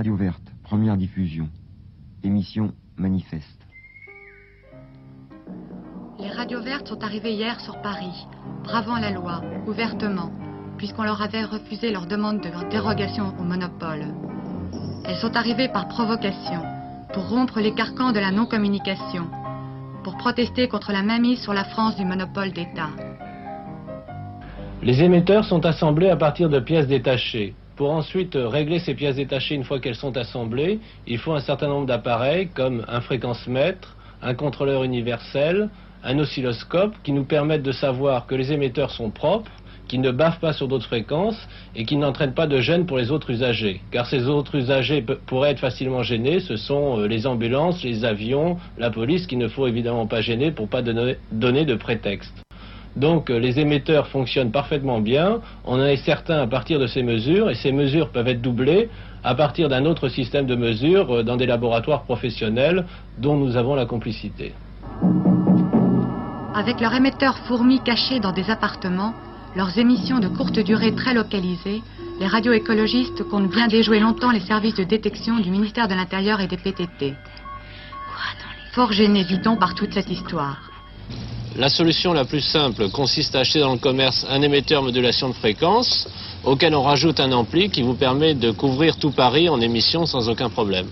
Radio Verte, première diffusion. Émission manifeste. Les radios vertes sont arrivées hier sur Paris, bravant la loi, ouvertement, puisqu'on leur avait refusé leur demande de dérogation au monopole. Elles sont arrivées par provocation, pour rompre les carcans de la non-communication, pour protester contre la mainmise sur la France du monopole d'État. Les émetteurs sont assemblés à partir de pièces détachées. Pour ensuite régler ces pièces détachées une fois qu'elles sont assemblées, il faut un certain nombre d'appareils comme un fréquence-mètre, un contrôleur universel, un oscilloscope qui nous permettent de savoir que les émetteurs sont propres, qui ne bavent pas sur d'autres fréquences et qui n'entraînent pas de gêne pour les autres usagers. Car ces autres usagers pourraient être facilement gênés, ce sont euh, les ambulances, les avions, la police qu'il ne faut évidemment pas gêner pour pas donner de prétexte. Donc euh, les émetteurs fonctionnent parfaitement bien, on en est certain à partir de ces mesures, et ces mesures peuvent être doublées à partir d'un autre système de mesures euh, dans des laboratoires professionnels dont nous avons la complicité. Avec leurs émetteurs fourmis cachés dans des appartements, leurs émissions de courte durée très localisées, les radioécologistes comptent bien déjouer longtemps les services de détection du ministère de l'Intérieur et des PTT. Fort gêné, dit-on, par toute cette histoire. La solution la plus simple consiste à acheter dans le commerce un émetteur modulation de fréquence auquel on rajoute un ampli qui vous permet de couvrir tout Paris en émission sans aucun problème.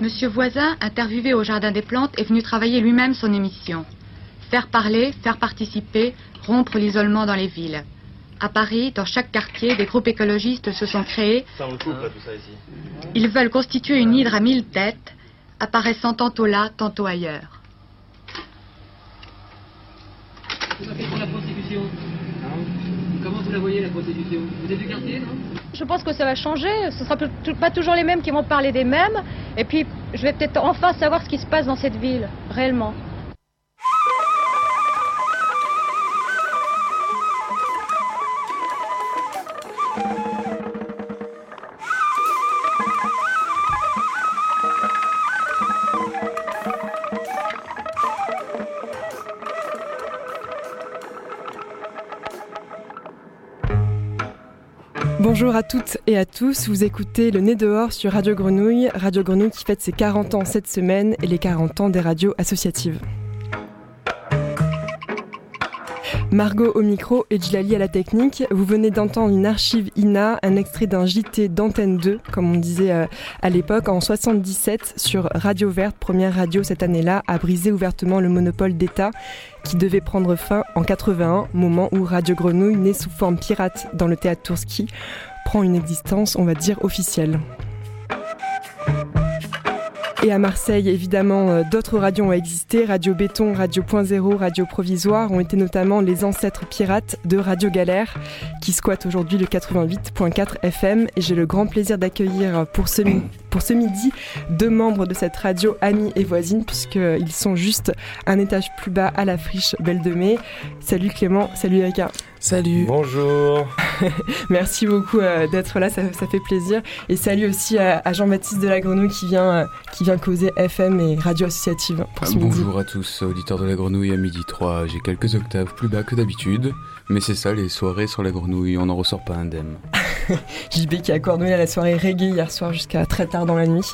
Monsieur Voisin, interviewé au Jardin des Plantes, est venu travailler lui-même son émission. Faire parler, faire participer, rompre l'isolement dans les villes. À Paris, dans chaque quartier, des groupes écologistes se sont créés. Ils veulent constituer une hydre à mille têtes, apparaissant tantôt là, tantôt ailleurs. la prostitution Comment êtes du non? Je pense que ça va changer. Ce ne sera pas toujours les mêmes qui vont parler des mêmes. Et puis, je vais peut-être enfin savoir ce qui se passe dans cette ville, réellement. Bonjour à toutes et à tous, vous écoutez Le Nez dehors sur Radio Grenouille, Radio Grenouille qui fête ses 40 ans cette semaine et les 40 ans des radios associatives. Margot au micro et Djilali à la technique. Vous venez d'entendre une archive INA, un extrait d'un JT d'Antenne 2, comme on disait euh, à l'époque, en 77 sur Radio Verte, première radio cette année-là, a brisé ouvertement le monopole d'État qui devait prendre fin en 81, moment où Radio Grenouille, née sous forme pirate dans le théâtre Tourski, prend une existence, on va dire, officielle. Et à Marseille, évidemment, euh, d'autres radios ont existé. Radio Béton, Radio Point Zéro, Radio Provisoire ont été notamment les ancêtres pirates de Radio Galère, qui squattent aujourd'hui le 88.4 FM. Et j'ai le grand plaisir d'accueillir pour ce, pour ce midi deux membres de cette radio, amis et voisines, puisqu'ils sont juste un étage plus bas à la friche Belle de Mai. Salut Clément, salut Erika. Salut. Bonjour. Merci beaucoup euh, d'être là, ça, fait plaisir. Et salut aussi à, Jean-Baptiste de la Grenouille qui vient, euh, qui vient causer FM et radio associative pour ce Bonjour à tous, auditeurs de la Grenouille à midi 3. J'ai quelques octaves plus bas que d'habitude, mais c'est ça, les soirées sur la Grenouille, on n'en ressort pas indemne. JB qui a coordonné la soirée reggae hier soir jusqu'à très tard dans la nuit.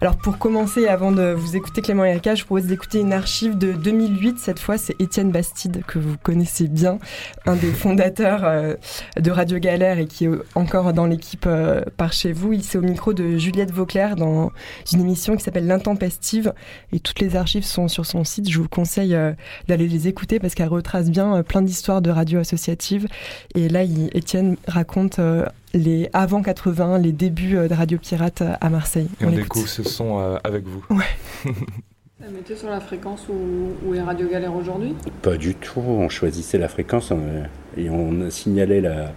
Alors pour commencer, avant de vous écouter Clément Erika, je propose d'écouter une archive de 2008. Cette fois, c'est Étienne Bastide que vous connaissez bien, un des fondateur euh, de Radio Galère et qui est encore dans l'équipe euh, par chez vous. Il est au micro de Juliette Vauclair dans une émission qui s'appelle L'Intempestive et toutes les archives sont sur son site. Je vous conseille euh, d'aller les écouter parce qu'elle retrace bien plein d'histoires de radio associative. Et là, Étienne raconte les avant 80, les débuts de Radio Pirate à Marseille. Et on, découvre ce son avec vous. Ouais. Ça mettait sur la fréquence où, est Radio Galère aujourd'hui? Pas du tout. On choisissait la fréquence et on signalait la,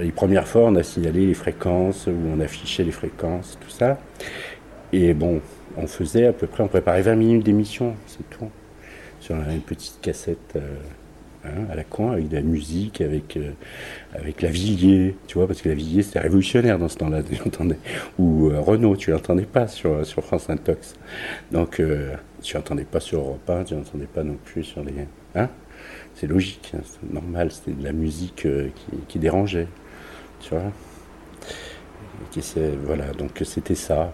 les premières fois, on a signalé les fréquences, où on affichait les fréquences, tout ça. Et bon, on faisait à peu près, on préparait 20 minutes d'émission, c'est tout. Sur une petite cassette. Euh, Hein, à la coin, avec de la musique, avec, euh, avec la Villiers, tu vois, parce que la Villiers c'était révolutionnaire dans ce temps-là, ou euh, Renault, tu l'entendais pas sur, sur France Intox. Donc, euh, tu l'entendais pas sur Europe 1, tu l'entendais pas non plus sur les. Hein c'est logique, hein, c'est normal, c'était de la musique qui, qui, dérangeait, tu vois. voilà, donc c'était ça.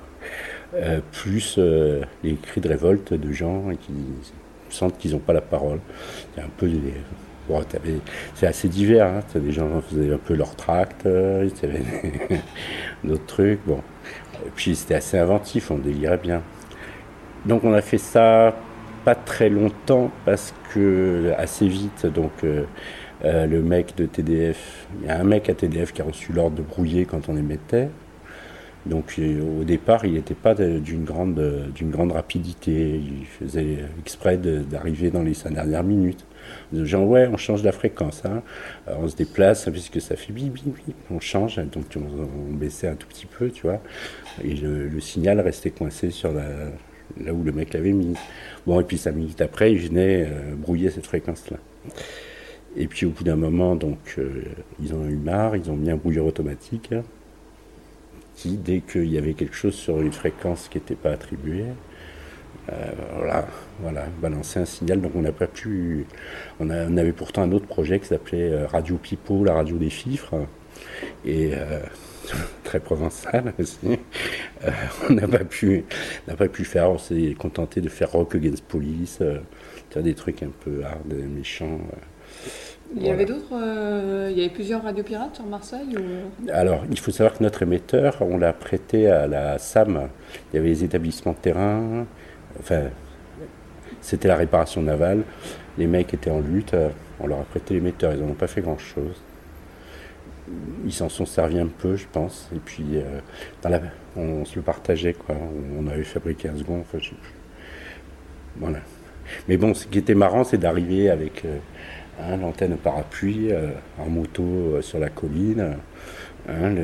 Euh, plus euh, les cris de révolte de gens qui sentent qu'ils n'ont pas la parole. Un peu des, c'est assez divers. Hein. Des gens faisaient un peu leur tract, euh, d'autres trucs. Bon. Et puis c'était assez inventif, on délirait bien. Donc on a fait ça pas très longtemps parce que assez vite, donc euh, euh, le mec de TDF, il y a un mec à TDF qui a reçu l'ordre de brouiller quand on émettait. Donc au départ, il n'était pas d'une grande, d'une grande rapidité. Il faisait exprès d'arriver dans les cinq dernières minutes. Genre, ouais, on change la fréquence. Hein. on se déplace, puisque ça fait bip, bip, bip. On change, donc on, baissait un tout petit peu, tu vois. Et le, signal restait coincé sur là où le mec l'avait mis. Bon, et puis cinq minutes après, il venait euh, brouiller cette fréquence-là. Et puis au bout d'un moment, donc, euh, ils ont eu marre, ils ont mis un brouilleur automatique hein, qui, dès qu'il y avait quelque chose sur une fréquence qui n'était pas attribuée, euh, voilà, voilà, balancer un signal. Donc on n'a pas pu. On, avait pourtant un autre projet qui s'appelait euh, Radio Pipo, la radio des fifres, et euh, très provençal aussi. on n'a pas pu, n'a pas pu faire. On s'est contenté de faire Rock Against Police, des trucs un peu hard, méchants. Il y avait d'autres, il y avait plusieurs radios pirates sur Marseille Alors, il faut savoir que notre émetteur, on l'a prêté à la SAM. Il y avait les établissements de terrain, Enfin, c'était la réparation navale. Les mecs étaient en lutte. Euh, on leur a prêté l'émetteur. Ils n'en ont pas fait grand-chose. Ils s'en sont servis un peu, je pense. Et puis, euh, on, se le partageait, quoi. On, avait fabriqué un second. Voilà. Mais bon, ce qui était marrant, c'est d'arriver avec euh, l'antenne parapluie en moto sur la colline. Hein,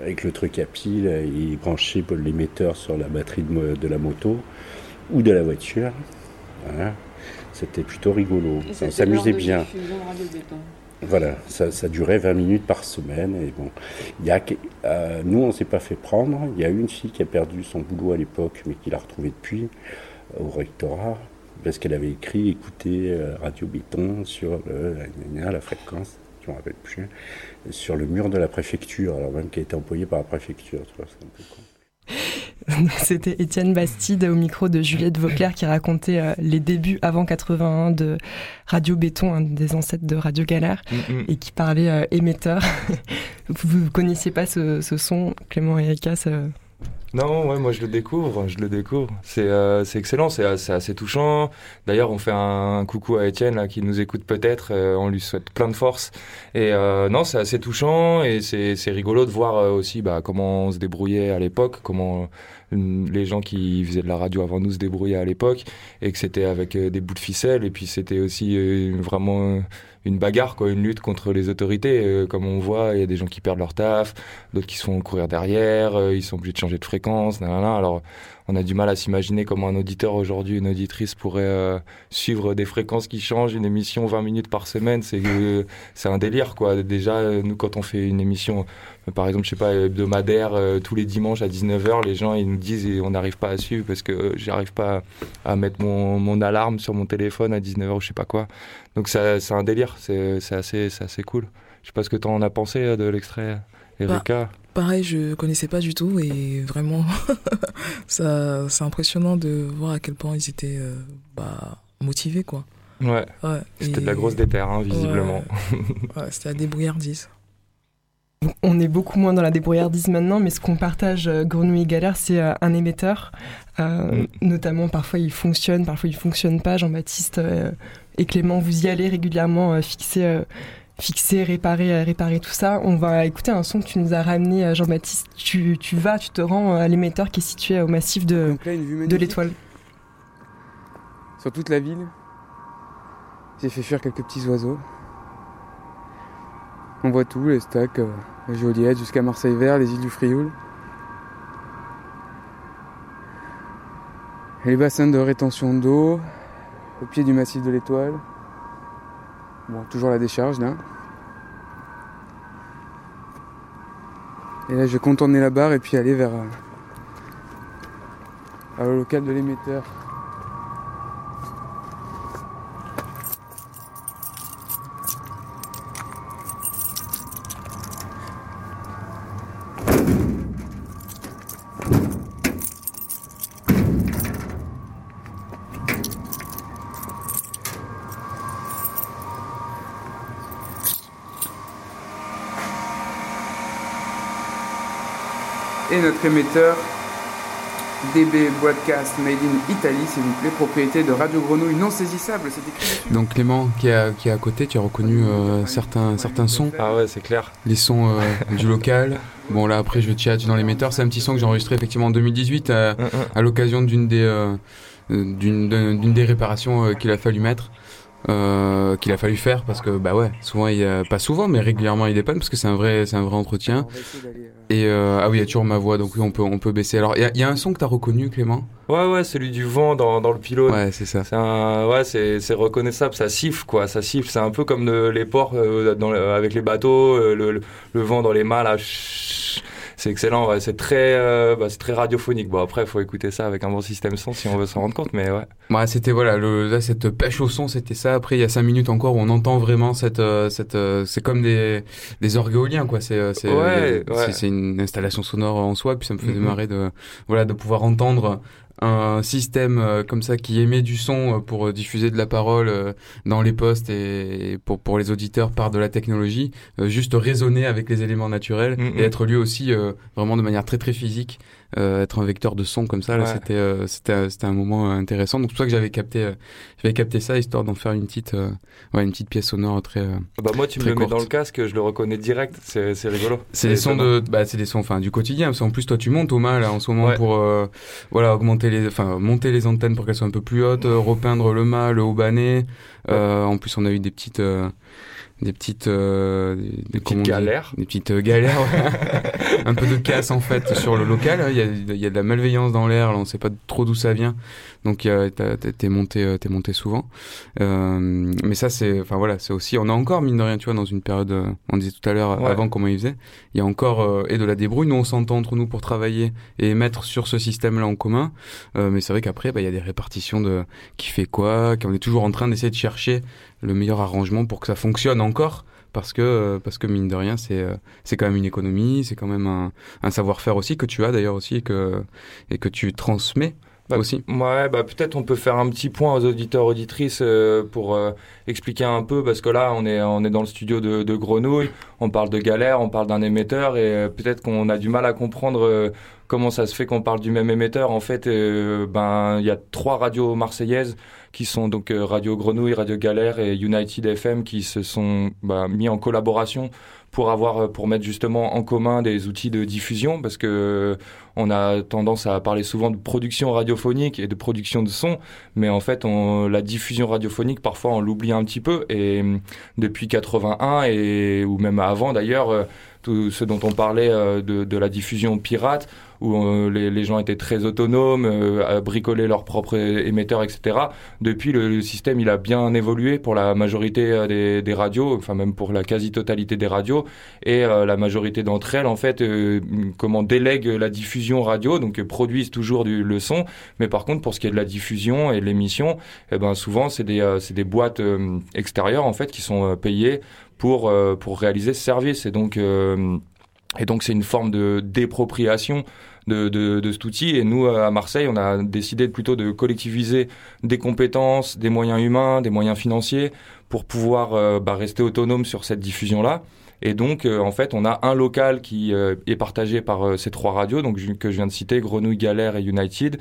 avec le truc à pile, et brancher l'émetteur sur la batterie de la moto ou de la voiture. C'était plutôt rigolo. on s'amusait bien. Voilà, ça, durait 20 minutes par semaine. Et bon, y a, euh, nous, on ne s'est pas fait prendre. Il y a une fille qui a perdu son boulot à l'époque, mais qui l'a retrouvé depuis au rectorat, parce qu'elle avait écrit écouter euh, Radio Béton sur la, fréquence, je ne me rappelle plus, sur le mur de la préfecture, alors même qui a été employé par la préfecture. c'est un peu con. C'était Étienne Bastide au micro de Juliette Vauclair qui racontait euh, les débuts avant 81 de Radio Béton, un des ancêtres de Radio Galère, mm, mm. et qui parlait euh, émetteur. vous ne connaissiez pas ce, son, Clément et Erika non, ouais, moi je le découvre, je le découvre. C'est euh, excellent, c'est assez touchant. D'ailleurs, on fait un, coucou à Étienne là, qui nous écoute peut-être. on lui souhaite plein de force. Et non, c'est assez touchant et c'est rigolo de voir aussi bah, comment on se débrouillait à l'époque, comment les gens qui faisaient de la radio avant nous se débrouillaient à l'époque et que c'était avec euh, des bouts de ficelle et puis c'était aussi euh, vraiment une bagarre, quoi, une lutte contre les autorités. Euh, comme on voit, il y a des gens qui perdent leur taf, d'autres qui se font courir derrière, ils sont obligés de changer de fréquence. Alors on a du mal à s'imaginer comment un auditeur aujourd'hui, une auditrice pourrait euh, suivre des fréquences qui changent, une émission 20 minutes par semaine, c'est euh, c'est un délire quoi. Déjà euh, nous quand on fait une émission par exemple, je sais pas hebdomadaire tous les dimanches à 19h, les gens ils nous disent et on n'arrive pas à suivre parce que j'arrive pas à, mettre mon, mon, alarme sur mon téléphone à 19h ou je sais pas quoi. Donc c'est un délire, c'est assez c'est assez cool. Je sais pas ce que tu en as pensé de l'extrait Erika. Bah, pareil, je connaissais pas du tout et vraiment, ça, c'est impressionnant de voir à quel point ils étaient euh, bah, motivés, quoi. Ouais. ouais. C'était de la grosse déterre, hein, visiblement. Ouais, c'était la débrouillardise. On est beaucoup moins dans la débrouillardise maintenant, mais ce qu'on partage, euh, Grenouille et Galère, c'est euh, un émetteur. Mm. Notamment, parfois il fonctionne, parfois il fonctionne pas. Jean-Baptiste et Clément, vous y allez régulièrement fixer fixer, réparer, euh, réparer tout ça. On va écouter un son que tu nous as ramené, euh, Jean-Baptiste. Tu, tu, vas, tu te rends euh, à l'émetteur qui est situé au massif de, de l'étoile. Sur toute la ville, j'ai fait fuir quelques petits oiseaux. On voit tout, les stocks, la Joliette jusqu'à Marseille Vert, les îles du Frioul. Et les bassins de rétention d'eau au pied du massif de l'étoile. Bon, toujours la décharge là. Et là, je vais contourner la barre et puis aller vers, euh, le local de l'émetteur. Émetteur DB Broadcast Made in Italy, s'il vous plaît, propriété de Radio Grenouille non saisissable, c'est écrit. Donc Clément, qui est à, qui est à côté, tu as reconnu euh, certains, certains sons. Ah ouais, c'est clair. Les sons euh, du local. Bon là après je tchatche dans l'émetteur, c'est un petit son que j'ai enregistré effectivement en 2018 à, à l'occasion d'une des, euh, d'une, d'une des réparations euh, qu'il a fallu mettre. Euh, qu'il a fallu faire parce que bah ouais souvent il y a, pas souvent mais régulièrement il dépanne parce que c'est un vrai c'est un vrai entretien et euh, ah oui il y a toujours ma voix donc oui on peut on peut baisser alors il y a, il y a un son que t'as reconnu Clément? Ouais, ouais, celui du vent dans, dans le pilote. Ouais, c'est ça. C'est un, ouais, c'est, c'est reconnaissable, ça siffle, quoi, ça siffle. C'est un peu comme le- les ports euh, dans le- avec les bateaux, euh, le, le, le vent dans les mâts, là. C'est excellent, ouais. C'est très, euh, bah, c'est très radiophonique. Bon, après, il faut écouter ça avec un bon système son si on veut s'en rendre compte, mais ouais. Ouais, c'était voilà, le, là, cette pêche au son, c'était ça. Après, il y a cinq minutes encore où on entend vraiment cette, euh, cette, euh, c'est comme des, des orgues éoliens, quoi. C'est, euh, c'est, Ouais, c'est- ouais. c'est une installation sonore en soi. Puis ça me faisait Mhm. marrer de, voilà, de pouvoir entendre un système euh, comme ça qui émet du son euh, pour euh, diffuser de la parole dans les postes et pour pour les auditeurs par de la technologie, juste résonner avec les éléments naturels Mhm. et être lui aussi vraiment de manière très très physique, être un vecteur de son comme ça. Là, Ouais. c'était euh, c'était c'était un moment euh, intéressant. Donc c'est pour ça que j'avais capté euh, j'avais capté ça histoire d'en faire une petite euh, ouais une petite pièce sonore très. euh, Bah, moi, tu me le mets dans le casque, je le reconnais direct. C'est, c'est rigolo. C'est des sons de, bah, c'est des sons, enfin, du quotidien. Parce qu'en plus, toi, tu montes Thomas, là, en ce moment, Ouais. pour, euh, voilà, augmenter les, enfin, monter les antennes pour qu'elles soient un peu plus hautes, euh, repeindre le mât, le haut banné. Euh, en plus, on a eu des petites, euh, des petites, euh, des, des- dit galères. Des petites euh, galères, ouais. un peu de casse, en fait, sur le local. Il y a, il y a de la malveillance dans l'air, là, on sait pas trop d'où ça vient. Donc, t'es monté, euh, t'es monté souvent. Euh, mais ça, c'est, enfin, voilà, c'est aussi, on a encore, mine de rien, tu vois, dans une période, euh, on disait tout à l'heure, Ouais. avant comment il faisait, il y a encore euh, et de la débrouille. Nous, on s'entend entre nous pour travailler et mettre sur ce système-là en commun. Euh, mais c'est vrai qu'après, bah, il y a des répartitions de qui fait quoi, qu'on est toujours en train d'essayer de chercher le meilleur arrangement pour que ça fonctionne encore. Parce que, euh, parce que mine de rien, c'est euh, c'est quand même une économie, c'est quand même un, savoir-faire aussi que tu as d'ailleurs aussi et que tu transmets Bah, aussi. Ouais, bah peut-être on peut faire un petit point aux auditeurs auditrices euh, pour euh, expliquer un peu parce que là on est on est dans le studio de, de Grenouille, on parle de galère, on parle d'un émetteur et euh, peut-être qu'on a du mal à comprendre euh, comment ça se fait qu'on parle du même émetteur. En fait, euh, ben il y a trois radios marseillaises qui sont donc euh, Radio Grenouille, Radio Galère et United FM qui se sont bah, mis en collaboration pour avoir euh, pour mettre justement en commun des outils de diffusion parce que euh, on a tendance à parler souvent de production radiophonique et de production de son mais en fait on, la diffusion radiophonique parfois on l'oublie un petit peu et euh, depuis 81 et ou même avant d'ailleurs tout ce dont on parlait euh, de, de la diffusion pirate où euh, les, les gens étaient très autonomes, euh, à bricoler leurs propres émetteurs, etc. Depuis, le, le système, il a bien évolué pour la majorité des, des radios, enfin même pour la quasi-totalité des radios, et la majorité d'entre elles, en fait, comment délèguent la diffusion radio, donc produisent toujours du, le son, mais par contre, pour ce qui est de la diffusion et de l'émission, eh ben souvent, c'est des, des boîtes extérieures, en fait, qui sont payées pour, euh, pour réaliser ce service, et donc... euh, et donc c'est une forme de dépropriation de, de, de cet outil. Et nous, à Marseille, on a décidé plutôt de collectiviser des compétences, des moyens humains, des moyens financiers pour pouvoir euh, bah, rester autonome sur cette diffusion-là. Et donc, euh, en fait, on a un local qui euh, est partagé par euh, ces trois radios, donc que je viens de citer, Grenouille, Galère et United,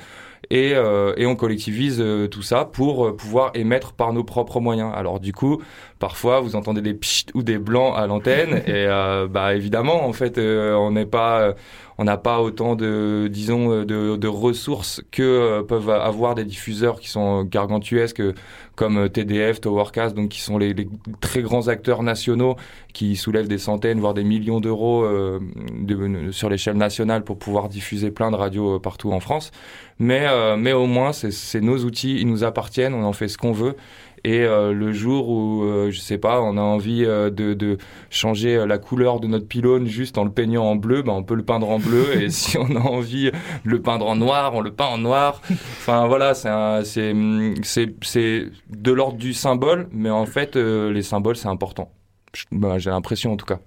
et, euh, et on collectivise euh, tout ça pour euh, pouvoir émettre par nos propres moyens. Alors du coup, parfois vous entendez des pchit ou des blancs à l'antenne, et euh, bah évidemment, en fait, euh, on n'est pas, euh, on n'a pas autant de, disons, de, de ressources que euh, peuvent avoir des diffuseurs qui sont gargantuesques, comme TDF, Towercast, donc qui sont les, les très grands acteurs nationaux qui soulèvent des centaines, voire des millions d'euros euh, de- sur l'échelle nationale pour pouvoir diffuser plein de radios partout en France. Mais, euh, mais au moins, c'est nos outils, ils nous appartiennent, on en fait ce qu'on veut. Et euh, le jour où, euh, je sais pas, on a envie euh, de, de changer euh, la couleur de notre pylône juste en le peignant en bleu, ben on peut le peindre en bleu. et si on a envie de le peindre en noir, on le peint en noir. Enfin voilà, c'est de l'ordre du symbole, mais en fait, euh, les symboles c'est important. Ben, J'ai l'impression en tout cas.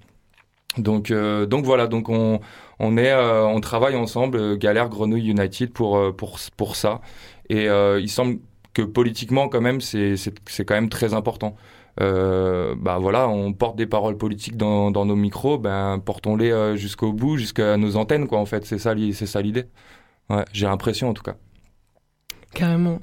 Donc, euh, donc voilà, donc on, on est, euh, on travaille ensemble, euh, Galère Grenouille United pour pour pour ça. Et il semble que politiquement quand même, c'est quand même très important. bah voilà, on porte des paroles politiques dans, dans nos micros, ben portons-les jusqu'au bout, jusqu'à nos antennes, quoi. En fait, c'est ça, c'est ça l'idée. Ouais, j'ai l'impression en tout cas. Carrément.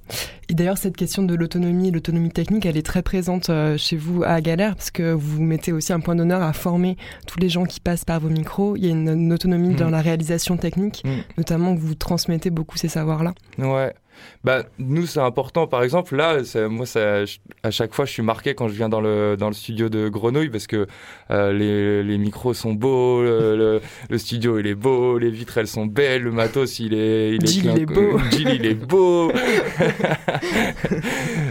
Et d'ailleurs, cette question de l'autonomie, l'autonomie technique, elle est très présente euh, chez vous à Galère, parce que vous mettez aussi un point d'honneur à former tous les gens qui passent par vos micros. Il y a une, autonomie dans mm. la réalisation technique, mm. notamment que vous transmettez beaucoup ces savoirs-là. Ouais, bah, nous, c'est important. Par exemple, là, moi, ça, à chaque fois, je suis marqué quand je viens dans le, dans le studio de Grenouille parce que euh, les, les, micros sont beaux, le, le, studio, il est beau, les vitres, elles sont belles, le matos, il est, il est, il est beau. Gilles, il est beau.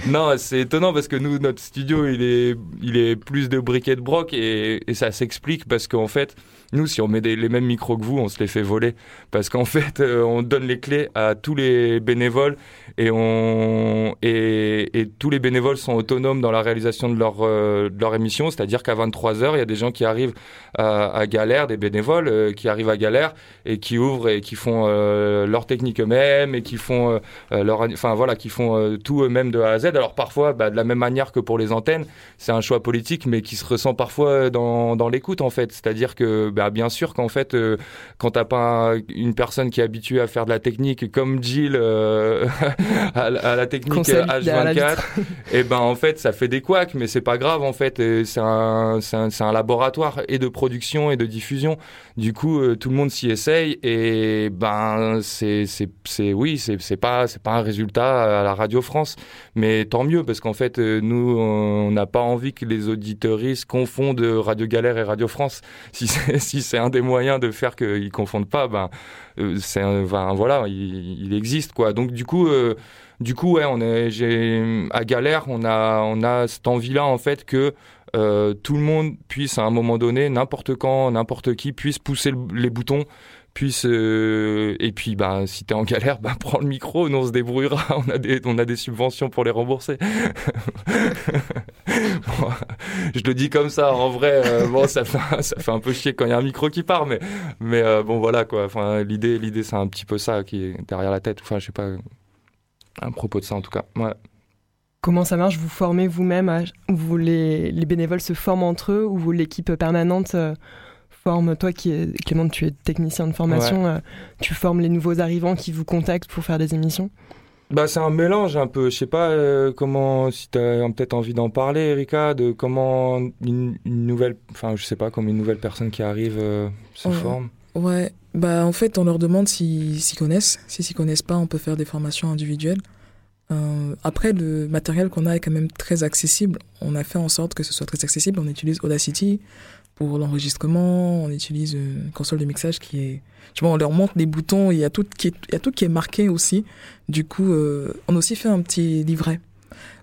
non, c'est étonnant parce que nous, notre studio, il est, il est plus de briquet de broc et, et ça s'explique parce qu'en fait, nous, si on met les mêmes micros que vous, on se les fait voler. Parce qu'en fait, euh, on donne les clés à tous les bénévoles et, on, et, et, tous les bénévoles sont autonomes dans la réalisation de leur, euh, de leur émission. C'est-à-dire qu'à 23h, il y a des gens qui arrivent à, à Galère, des bénévoles euh, qui arrivent à Galère et qui ouvrent et qui font leur technique eux-mêmes et qui font, leur, enfin, voilà, qui font tout eux-mêmes de A à Z. Alors parfois, bah, de la même manière que pour les antennes, c'est un choix politique, mais qui se ressent parfois dans, dans l'écoute, en fait. C'est-à-dire que bah, bien sûr qu'en fait, euh, quand t'as pas une personne qui est habituée à faire de la technique comme Jill euh, à, la technique H24, et ben en fait, ça fait des couacs, mais c'est pas grave en fait. C'est un, un, un, laboratoire et de production et de diffusion. Du coup, euh, tout le monde s'y essaye et ben c'est c'est oui, c'est pas c'est pas un résultat à la Radio France, mais tant mieux parce qu'en fait, nous on n'a pas envie que les auditeuristes confondent Radio Galère et Radio France. Si si c'est un des moyens de faire qu'ils confondent pas, ben euh, c'est voilà, il, existe quoi. Donc du coup. Euh, du coup, ouais, on est, à Galère, on a, on a cette envie-là, en fait, que euh, tout le monde puisse, à un moment donné, n'importe quand, n'importe qui, puisse pousser les boutons puisse euh, et puis bah si t'es en galère bah prends le micro nous on se débrouillera. On a des on a des subventions pour les rembourser. Je le dis comme ça en vrai euh, bon ça fait ça fait un peu chier quand il y a un micro qui part mais mais euh, bon voilà quoi. Enfin l'idée l'idée c'est un petit peu ça qui est derrière la tête. Enfin je sais pas à propos de ça en tout cas. Comment ça marche? Vous formez vous-même Vous les bénévoles se forment entre eux ou l'équipe permanente formes, toi qui es, Clément, tu es technicien de formation, euh, tu formes les nouveaux arrivants qui vous contactent pour faire des émissions? Bah, c'est un mélange un peu. Je sais pas euh, comment, si tu as peut-être envie d'en parler, Erika, de comment une, nouvelle, enfin, je sais pas, comme une nouvelle personne qui arrive euh, se forme. Ouais, bah, en fait, on leur demande s'ils s'y connaissent. S'ils s'y connaissent pas, on peut faire des formations individuelles. après, le matériel qu'on a est quand même très accessible. On a fait en sorte que ce soit très accessible. On utilise Audacity, pour l'enregistrement, on utilise une console de mixage qui est... Tu vois, on leur montre des boutons, il y a tout qui est, il y a tout qui est marqué aussi. Du coup, euh, on a aussi fait un petit livret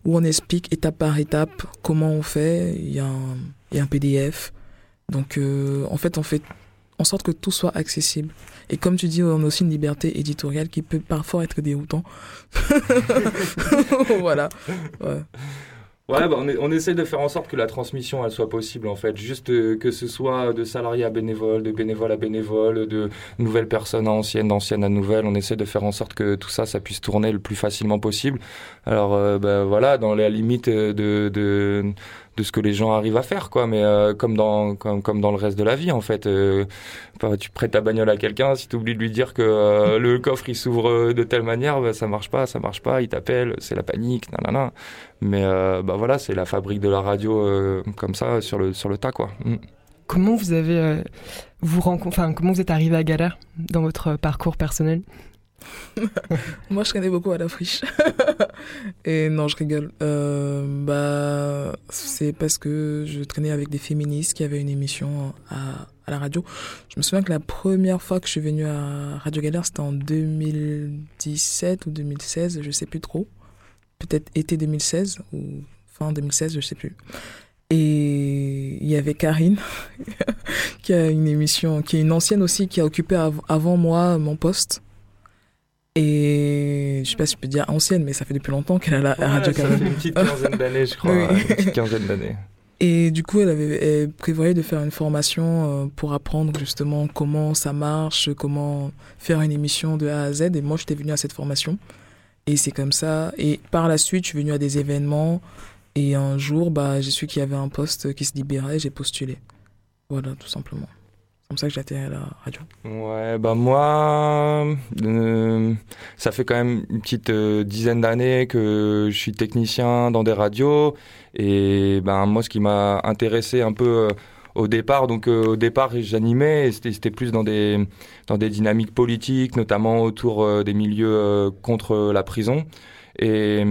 où on explique étape par étape comment on fait. Il y a un, y a un PDF. Donc, euh, en fait, on fait en sorte que tout soit accessible. Et comme tu dis, on a aussi une liberté éditoriale qui peut parfois être déroutant. voilà. Ouais, bah, on, on, essaie de faire en sorte que la transmission elle soit possible en fait, juste euh, que ce soit de salarié à bénévole, de bénévole à bénévole, de nouvelles personnes à anciennes, d'anciennes à nouvelles. On essaie de faire en sorte que tout ça, ça puisse tourner le plus facilement possible. Alors euh, bah, voilà, dans la limite de, de de ce que les gens arrivent à faire quoi. Mais euh, comme dans comme, comme dans le reste de la vie en fait euh, tu prêtes ta bagnole à quelqu'un si tu oublies de lui dire que euh, le coffre il s'ouvre de telle manière bah, ça marche pas ça marche pas il t'appelle c'est la panique mais bah voilà c'est la fabrique de la radio comme ça sur le sur le tas quoi. Mm. comment vous avez vous comment vous êtes arrivé à Galère dans votre parcours personnel? Moi, je traînais beaucoup à la friche. et non, je rigole. Euh, bah, c'est parce que je traînais avec des féministes qui avaient une émission à, à, la radio. Je me souviens que la première fois que je suis venue à Radio Galère, c'était en 2017 ou 2016, je sais plus trop. Peut-être été 2016 ou fin 2016, je sais plus. Et il y avait Karine, qui a une émission, qui est une ancienne aussi, qui a occupé avant moi mon poste. Et je sais pas si je peux dire ancienne, mais ça fait depuis longtemps qu'elle a la radio Ça fait une petite quinzaine d'années, je crois. Une petite quinzaine d'années. Et du coup, elle avait prévoyait de faire une formation euh, pour apprendre justement comment ça marche, comment faire une émission de A à Z. Et moi, j'étais venue à cette formation. Et c'est comme ça. Et par la suite, je suis venue à des événements. Et un jour, bah, j'ai su qu'il y avait un poste qui se libérait et j'ai postulé. Voilà, tout simplement. Comme ça que j'ai à la radio. Ouais, bah moi, euh, ça fait quand même une petite euh, dizaine d'années que je suis technicien dans des radios. Et ben moi, ce qui m'a intéressé un peu euh, au départ, donc au départ, j'animais. C'était plus dans des dans des dynamiques politiques, notamment autour des milieux contre la prison. Et,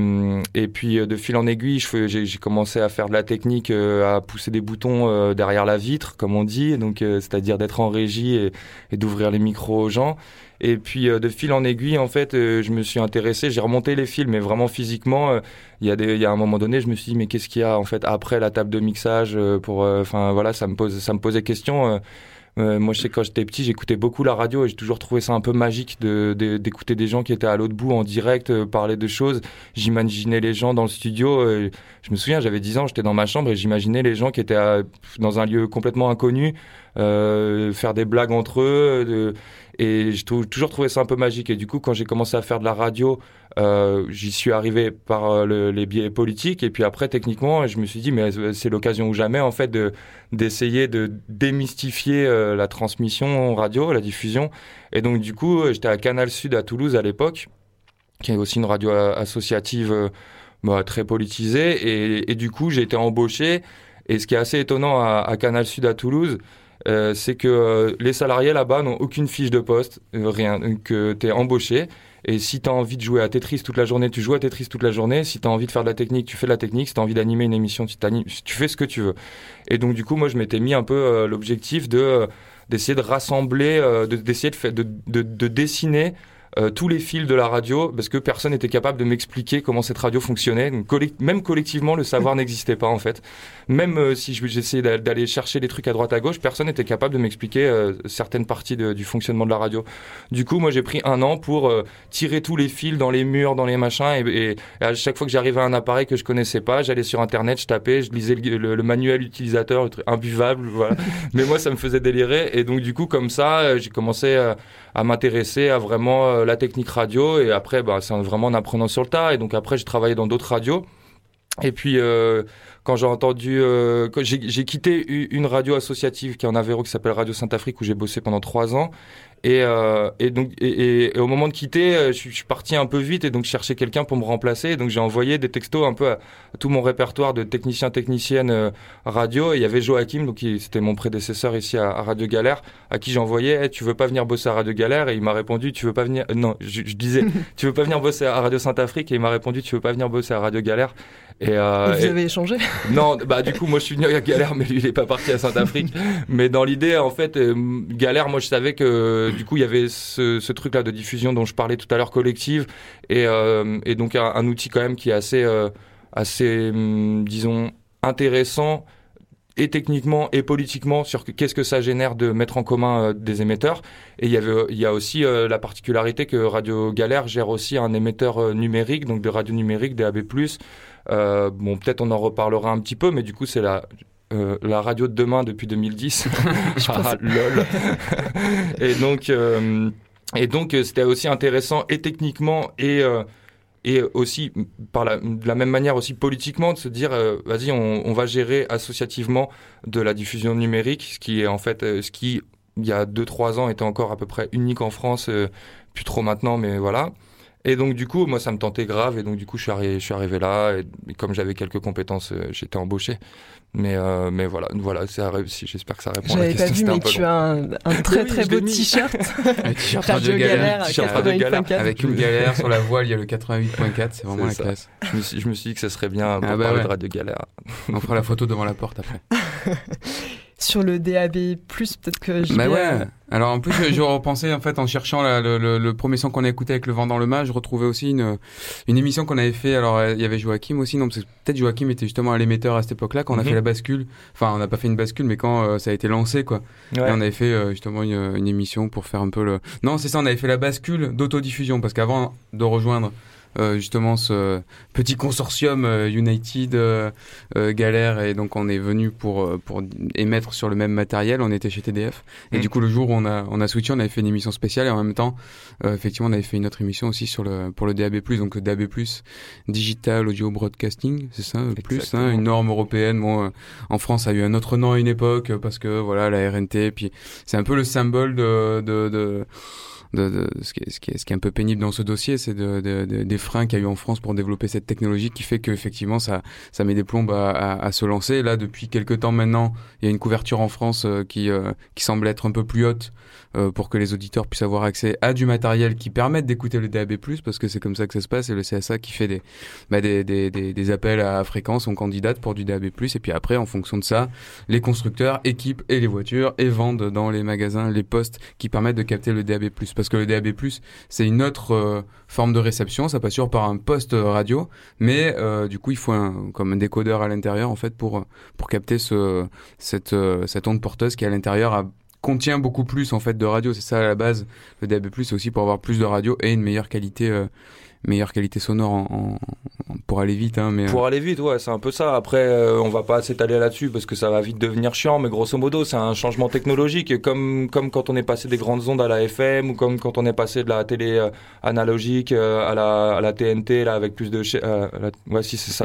et puis de fil en aiguille, j'ai commencé à faire de la technique, à pousser des boutons derrière la vitre, comme on dit, donc c'est-à-dire d'être en régie et, et d'ouvrir les micros aux gens. Et puis de fil en aiguille, en fait, je me suis intéressé, j'ai remonté les fils, mais vraiment physiquement, il y a il y a un moment donné, je me suis dit mais qu'est-ce qu'il y a en fait après la table de mixage pour, enfin voilà, ça me pose, ça me posait question. Euh, moi, je sais quand j'étais petit, j'écoutais beaucoup la radio et j'ai toujours trouvé ça un peu magique d'écouter de, des gens qui étaient à l'autre bout en direct euh, parler de choses. J'imaginais les gens dans le studio. Euh, je me souviens, j'avais 10 ans, j'étais dans ma chambre et j'imaginais les gens qui étaient dans un lieu complètement inconnu faire des blagues entre eux. et j'ai toujours trouvé ça un peu magique. Et du coup, quand j'ai commencé à faire de la radio, euh, j'y suis arrivé par euh, les biais politiques et puis après techniquement je me suis dit mais c'est l'occasion ou jamais en fait de d'essayer de démystifier euh, la transmission radio, la diffusion. Et donc du coup j'étais à Canal Sud à Toulouse à l'époque qui est aussi une radio associative bah, très politisée. Et, et du coup j'ai été embauché. Et ce qui est assez étonnant à Canal Sud à Toulouse c'est que les salariés là-bas n'ont aucune fiche de poste, rien, que tu es embauché et si tu as envie de jouer à Tetris toute la journée, tu joues à Tetris toute la journée. Si tu as envie de faire de la technique, tu fais de la technique. Si tu as envie d'animer une émission, tu, tu fais ce que tu veux. Et donc, du coup, moi, je m'étais mis un peu euh, l'objectif de euh, d'essayer de rassembler, euh, d'essayer de, de, de, de, dessiner euh, tous les fils de la radio parce que personne n'était capable de m'expliquer comment cette radio fonctionnait. Même collectivement, le savoir n'existait pas en fait. Même euh, si j'essayais d'aller chercher des trucs à droite à gauche, personne n'était capable de m'expliquer euh, certaines parties du fonctionnement de la radio. Du coup, moi, j'ai pris un an pour tirer tous les fils dans les murs, dans les machins, et, à chaque fois que j'arrivais à un appareil que je connaissais pas, j'allais sur Internet, je tapais, je lisais le, manuel utilisateur, imbuvable, voilà. Mais moi, ça me faisait délirer, et donc du coup, comme ça, j'ai commencé à m'intéresser à vraiment la technique radio. Et après bah, c'est vraiment en apprenant sur le tas. Et donc après j'ai travaillé dans d'autres radios. Et puis euh, quand j'ai entendu, euh, j'ai quitté une radio associative qui est en Aveyron qui s'appelle Radio Saint-Afrique où j'ai bossé pendant trois ans et, euh, et donc, et, et, au moment de quitter, euh, je, je, suis parti un peu vite et donc je cherchais quelqu'un pour me remplacer. donc j'ai envoyé des textos un peu à, tout mon répertoire de techniciens, techniciennes euh, radio. Et il y avait Joachim, donc c'était mon prédécesseur ici à, à Radio Galère, à qui j'envoyais hey, "Tu veux pas venir bosser à Radio Galère? Et il m'a répondu "Tu veux pas venir? Non, je, je disais "Tu veux pas venir bosser à Radio Saint-Afrique Et il m'a répondu "Tu veux pas venir bosser à Radio Galère? Et, euh, et vous avez échangé Non, bah du coup moi je suis venu à Galère, mais lui il est pas parti à Saint-Afrique. mais dans l'idée en fait, Galère, moi je savais que du coup, il y avait ce, ce truc-là de diffusion dont je parlais tout à l'heure, collective, et, euh, et donc un, un, outil quand même qui est assez, euh, assez hum, disons, intéressant et techniquement et politiquement sur qu'est-ce que ça génère de mettre en commun euh, des émetteurs. Et il y, avait, il y a aussi euh, la particularité que Radio Galère gère aussi un émetteur euh, numérique, donc de radio numérique, DAB+. Bon, peut-être on en reparlera un petit peu, mais du coup, c'est la, euh, la radio de demain depuis 2010. ah, lol. et donc, euh, et donc c'était aussi intéressant et techniquement et euh, et aussi par la, de la même manière aussi politiquement de se dire euh, vas-y on, va gérer associativement de la diffusion numérique ce qui est en fait euh, ce qui il y a 2-3 ans était encore à peu près unique en France plus trop maintenant mais voilà et donc du coup moi ça me tentait grave et donc du coup je suis arrivé, je suis arrivé là et, et comme j'avais quelques compétences j'étais embauché mais, euh, mais voilà, voilà ça a réussi. J'espère que ça répond à la question. J'avais pas vu, mais tu as un, un très très beau t-shirt. un t-shirt Radio Galère, Radio Galère avec une galère sur la voile. Il y a le 88.4, c'est vraiment la classe. Je me, suis, je me suis dit que ça serait bien pour ah bah parler ouais. de Radio Galère. On fera la photo devant la porte après. sur le DAB+, peut-être que je bah ouais. Alors en plus, je repensais en fait en cherchant la, le, le, le, premier son qu'on a écouté avec le vent dans le mât, je retrouvais aussi une, une émission qu'on avait fait. Alors il y avait Joachim aussi, non peut-être Joachim était justement à l'émetteur à cette époque-là quand on a mm -hmm. fait la bascule. Enfin, on n'a pas fait une bascule, mais quand euh, ça a été lancé quoi. Ouais. Et on avait fait euh, justement une, une, émission pour faire un peu le. Non, c'est ça, on avait fait la bascule d'autodiffusion parce qu'avant de rejoindre justement ce petit consortium United galère et donc on est venu pour pour émettre sur le même matériel. On était chez TDF et mm. du coup le jour où on a on a switché, on avait fait une émission spéciale et en même temps effectivement on avait fait une autre émission aussi sur le pour le DAB+, donc le DAB+, digital audio broadcasting, c'est ça, plus hein, une norme européenne. Bon, en France, ça a eu un autre nom à une époque parce que voilà la RNT. Puis c'est un peu le symbole de, de, de de, de, ce, qui est, ce, qui est, ce, qui est, un peu pénible dans ce dossier, c'est de, des freins qu'il y a eu en France pour développer cette technologie qui fait qu'effectivement ça, ça met des plombes à, à, à, se lancer. Là, depuis quelques temps maintenant, il y a une couverture en France euh, qui, euh, qui semble être un peu plus haute euh, pour que les auditeurs puissent avoir accès à du matériel qui permette d'écouter le DAB+, parce que c'est comme ça que ça se passe, et le CSA qui fait des, bah, des, des, des, des, appels à fréquence, on candidate pour du DAB+, et puis après, en fonction de ça, les constructeurs équipent et les voitures et vendent dans les magasins les postes qui permettent de capter le DAB+, parce que le DAB+, c'est une autre euh, forme de réception, ça passe sur par un poste radio, mais euh, du coup, il faut un, comme un décodeur à l'intérieur, en fait, pour, pour capter ce, cette, cette onde porteuse qui, à l'intérieur, contient beaucoup plus en fait de radio. C'est ça à la base. Le DAB+, c'est aussi pour avoir plus de radio et une meilleure qualité euh, meilleure qualité sonore en, pour aller vite. Hein, mais, pour euh, aller vite, ouais, c'est un peu ça. Après, euh, on va pas s'étaler là-dessus parce que ça va vite devenir chiant, mais grosso modo, c'est un changement technologique. Comme, comme quand on est passé des grandes ondes à la FM ou comme quand on est passé de la télé euh, analogique à, la, à la TNT, là, avec plus de chaînes. ouais, si, c'est ça,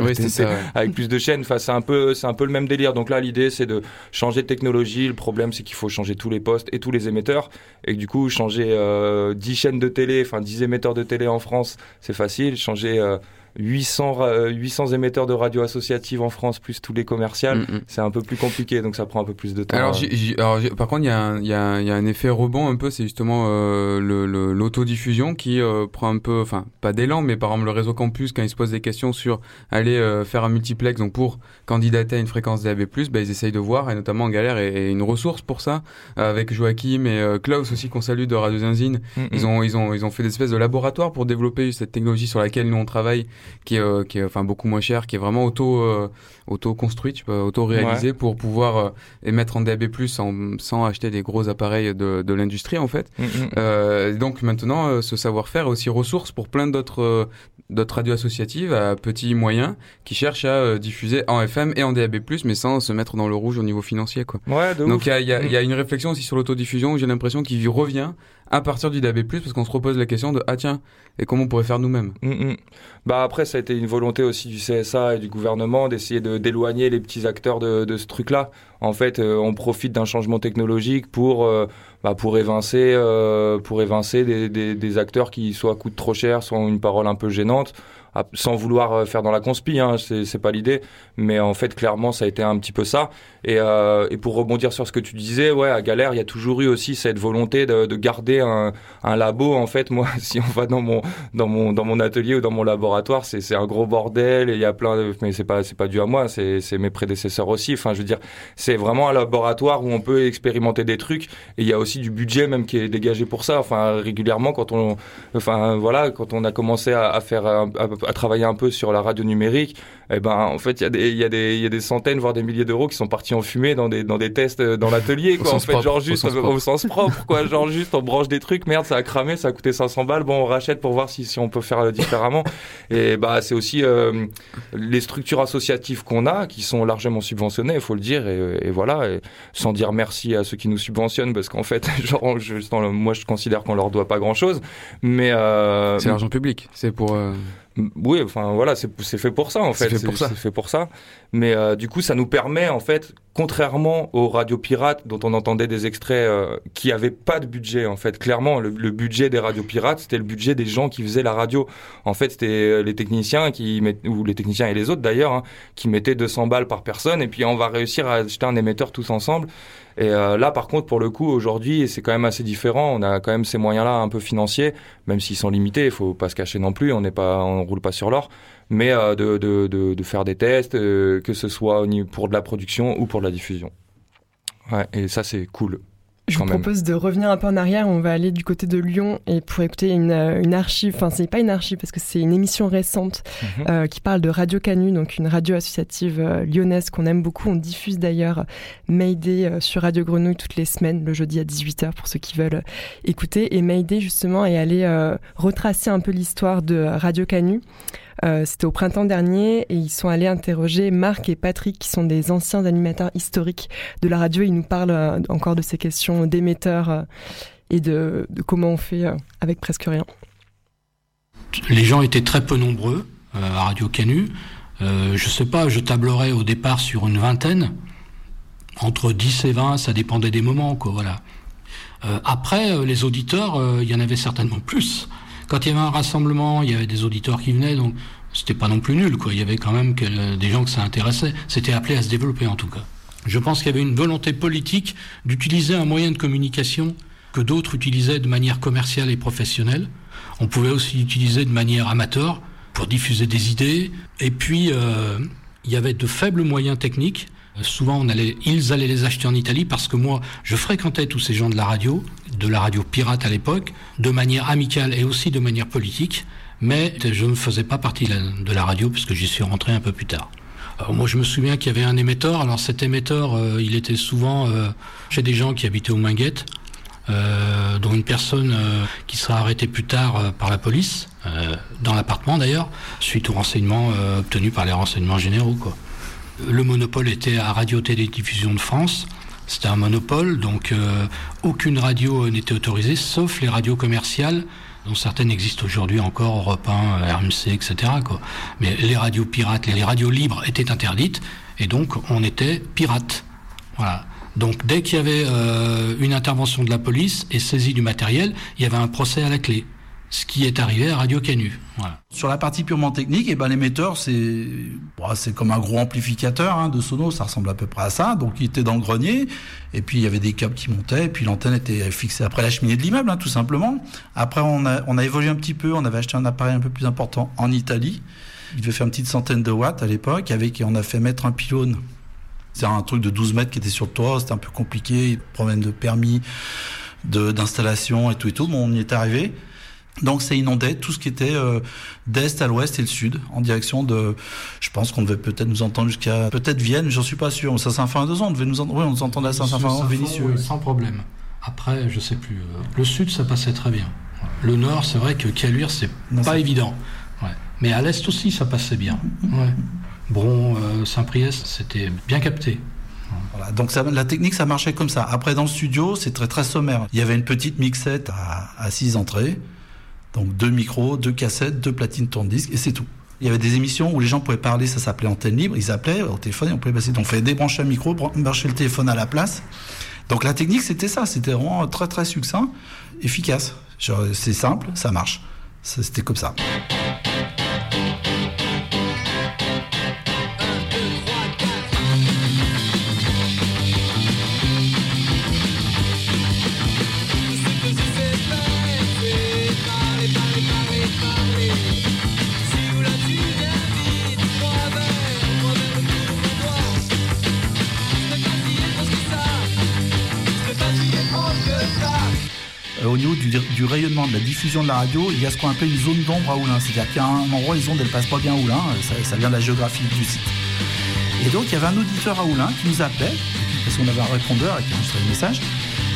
avec plus de chaînes. Enfin, c'est un, peu, c'est un peu le même délire. Donc là, l'idée, c'est de changer de technologie. Le problème, c'est qu'il faut changer tous les postes et tous les émetteurs. Et du coup, changer 10 chaînes de télé, enfin 10 émetteurs de télé en France, c'est facile. Changer 800, 800 euh, émetteurs de radio associatives en France, plus tous les commerciales, mm, mm. c'est un peu plus compliqué, donc ça prend un peu plus de temps. Alors, par contre, il y, a un, y, a, y a un effet rebond un peu, c'est justement euh, l'autodiffusion qui euh, prend un peu, enfin, pas d'élan, mais par exemple le réseau campus, quand il se pose des questions sur aller euh, faire un multiplex, donc pour candidater à une fréquence DAB+, bah, ils essayent de voir, et notamment en galère, et, une ressource pour ça, avec Joachim et Klaus aussi qu'on salue de Radio Zinzine. Mm, ils, ont, ils, ont, ils ont fait des espèces de laboratoire pour développer cette technologie sur laquelle nous on travaille qui est, euh, qui est enfin beaucoup moins cher, qui est vraiment auto euh, auto construit, tu peux auto réalisé pour pouvoir euh, émettre en DAB+ sans, sans acheter des gros appareils de, de l'industrie en fait. Mm, mm. donc maintenant, ce savoir-faire est aussi ressource pour plein d'autres d'autres radios associatives à petits moyens qui cherchent à diffuser en FM et en DAB+, mais sans se mettre dans le rouge au niveau financier. Quoi. Ouais, Donc il y a, y, a, y a, une réflexion aussi sur l'autodiffusion où j'ai l'impression qu'il revient à partir du DAB+, parce qu'on se repose la question de ah tiens, et comment on pourrait faire nous-mêmes? Mm, mm. Bah après, ça a été une volonté aussi du CSA et du gouvernement d'essayer de d'éloigner les petits acteurs de, de ce truc-là. En fait, euh, on profite d'un changement technologique pour euh, bah, pour évincer euh, pour évincer des, des, des, acteurs qui soit coûtent trop cher, soit ont une parole un peu gênante sans vouloir euh, faire dans la conspi, hein, c'est pas l'idée, mais en fait clairement ça a été un petit peu ça. Et, euh, et, pour rebondir sur ce que tu disais, ouais, à Galère, il y a toujours eu aussi cette volonté de, de garder un, un, labo. En fait, moi, si on va dans mon dans mon dans mon atelier ou dans mon laboratoire, c'est un gros bordel et il y a plein de, mais c'est pas pas dû à moi, c'est mes prédécesseurs aussi. Enfin, je veux dire, c'est vraiment un laboratoire où on peut expérimenter des trucs et il y a aussi du budget même qui est dégagé pour ça. Enfin, régulièrement quand on, enfin voilà, quand on a commencé à, à faire à, à travailler un peu sur la radio numérique, eh ben en fait il y a des y y a centaines voire des milliers d'euros qui sont partis en fumée dans des dans des tests euh, dans l'atelier quoi. En fait genre juste au sens, propre quoi, genre juste on branche des trucs, merde ça a cramé, ça a coûté 500 balles, bon on rachète pour voir si si on peut faire différemment. Et bah c'est aussi euh, les structures associatives qu'on a qui sont largement subventionnées, il faut le dire. Et, et voilà. Et sans dire merci à ceux qui nous subventionnent parce qu'en fait genre je, moi je considère qu'on leur doit pas grand chose mais euh, c'est l'argent public, c'est pour euh, oui, enfin voilà, c'est fait pour ça en fait. C'est fait pour ça. C'est fait pour ça. Mais euh, du coup, ça nous permet en fait, contrairement aux radios pirates dont on entendait des extraits euh, qui avaient pas de budget en fait. Clairement, le, budget des radios pirates, c'était le budget des gens qui faisaient la radio. En fait, c'était euh, les techniciens qui ou les techniciens et les autres d'ailleurs hein, qui mettaient 200 balles par personne et puis on va réussir à acheter un émetteur tous ensemble. Et euh, là, par contre, pour le coup, aujourd'hui, c'est quand même assez différent. On a quand même ces moyens-là un peu financiers, même s'ils sont limités. Il faut pas se cacher non plus. On n'est pas, on roule pas sur l'or. Mais euh, de, de, de, de, faire des tests, euh, que ce soit pour de la production ou pour de la diffusion. Ouais, et ça, c'est cool. Je vous propose de revenir un peu en arrière. On va aller du côté de Lyon et pour écouter une, une archive. Enfin, c'est pas une archive parce que c'est une émission récente Mhm. euh, qui parle de Radio Canu, donc une radio associative euh, lyonnaise qu'on aime beaucoup. On diffuse d'ailleurs Mayday euh, sur Radio Grenouille toutes les semaines, le jeudi à 18h pour ceux qui veulent écouter. Et Mayday, justement, est allé euh, retracer un peu l'histoire de Radio Canu. Euh, C'était au printemps dernier et ils sont allés interroger Marc et Patrick qui sont des anciens animateurs historiques de la radio. Ils nous parlent euh, encore de ces questions d'émetteurs euh, et de, comment on fait avec presque rien. Les gens étaient très peu nombreux à Radio Canu. Euh, je sais pas, je tablerais au départ sur une vingtaine. Entre 10 et 20, ça dépendait des moments, après, les auditeurs, il y en avait certainement plus. Quand il y avait un rassemblement, il y avait des auditeurs qui venaient, donc c'était pas non plus nul, quoi. Il y avait quand même que- des gens que ça intéressait. C'était appelé à se développer, en tout cas. Je pense qu'il y avait une volonté politique d'utiliser un moyen de communication que d'autres utilisaient de manière commerciale et professionnelle. On pouvait aussi l'utiliser de manière amateur pour diffuser des idées. Et puis, euh, il y avait de faibles moyens techniques. Euh, Souvent, on allait, ils allaient les acheter en Italie parce que moi, je fréquentais tous ces gens de la radio, de la radio pirate à l'époque, de manière amicale et aussi de manière politique. Mais je ne faisais pas partie de la- radio puisque j'y suis rentré un peu plus tard. Alors, moi, je me souviens qu'il y avait un émetteur. Alors, cet émetteur, euh, il était souvent euh, chez des gens qui habitaient au Minguette, dont une personne qui sera arrêtée plus tard par la police, dans l'appartement d'ailleurs, suite aux renseignements obtenus par les renseignements généraux. Le monopole était à Radio-Télédiffusion de France. C'était un monopole, donc euh, aucune radio n'était autorisée, sauf les radios commerciales, dont certaines existent aujourd'hui encore, Europe 1, RMC, etc. Mais les radios pirates, les radios libres étaient interdites, et donc on était pirates. Voilà. Donc dès qu'il y avait euh, une intervention de la police et saisie du matériel, il y avait un procès à la clé. Ce qui est arrivé à Radio Canu. Sur la partie purement technique, et ben l'émetteur c'est c'est comme un gros amplificateur hein, de sono, ça ressemble à peu près à ça. Donc il était dans le grenier, et puis il y avait des câbles qui montaient, et puis l'antenne était fixée après la cheminée de l'immeuble, hein, tout simplement. Après on a évolué un petit peu, on avait acheté un appareil un peu plus important en Italie. Il devait faire une petite centaine de watts à l'époque, avec on a fait mettre un pylône. C'est un truc de 12 mètres qui était sur le toit, c'était un peu compliqué, problème de permis, d'installation et tout et tout. Bon, on y est arrivé. Donc ça inondait tout ce qui était euh, d'est à l'ouest et le sud, en direction de... Je pense qu'on devait peut-être nous entendre jusqu'à peut-être Vienne, j'en suis pas sûr. Ça Saint-Fin à deux ans, on devait nous entendre. Oui, on nous entendait à Saint-Fin Saint-Fond, Vénitieux. oui, sans problème. Après, je sais plus. euh, Le sud, ça passait très bien. Le nord, c'est vrai que Caluire, c'est pas évident. Ouais. Mais à l'est aussi, ça passait bien. Ouais. Bron, euh, Saint-Priest, c'était bien capté. Voilà, donc ça, la technique, ça marchait comme ça. Après, dans le studio, c'est très très sommaire. Il y avait une petite mixette à, à six entrées, donc deux micros, deux cassettes, deux platines tourne-disque, et c'est tout. Il y avait des émissions où les gens pouvaient parler, ça s'appelait antenne libre, ils appelaient au téléphone et on pouvait passer. Donc on fait débrancher un micro, brancher le téléphone à la place. Donc la technique, c'était ça, c'était vraiment très très succinct, efficace. C'est simple, ça marche. C'était comme ça. Du, rayonnement, de la diffusion de la radio, il y a ce qu'on appelle une zone d'ombre à Oulin. C'est-à-dire qu'il y a un endroit, les ondes, elles passent pas bien à Oulin. euh, Ça, vient de la géographie du site. Et donc, il y avait un auditeur à Oulin qui nous appelait, parce qu'on avait un répondeur et qui enregistrait le message.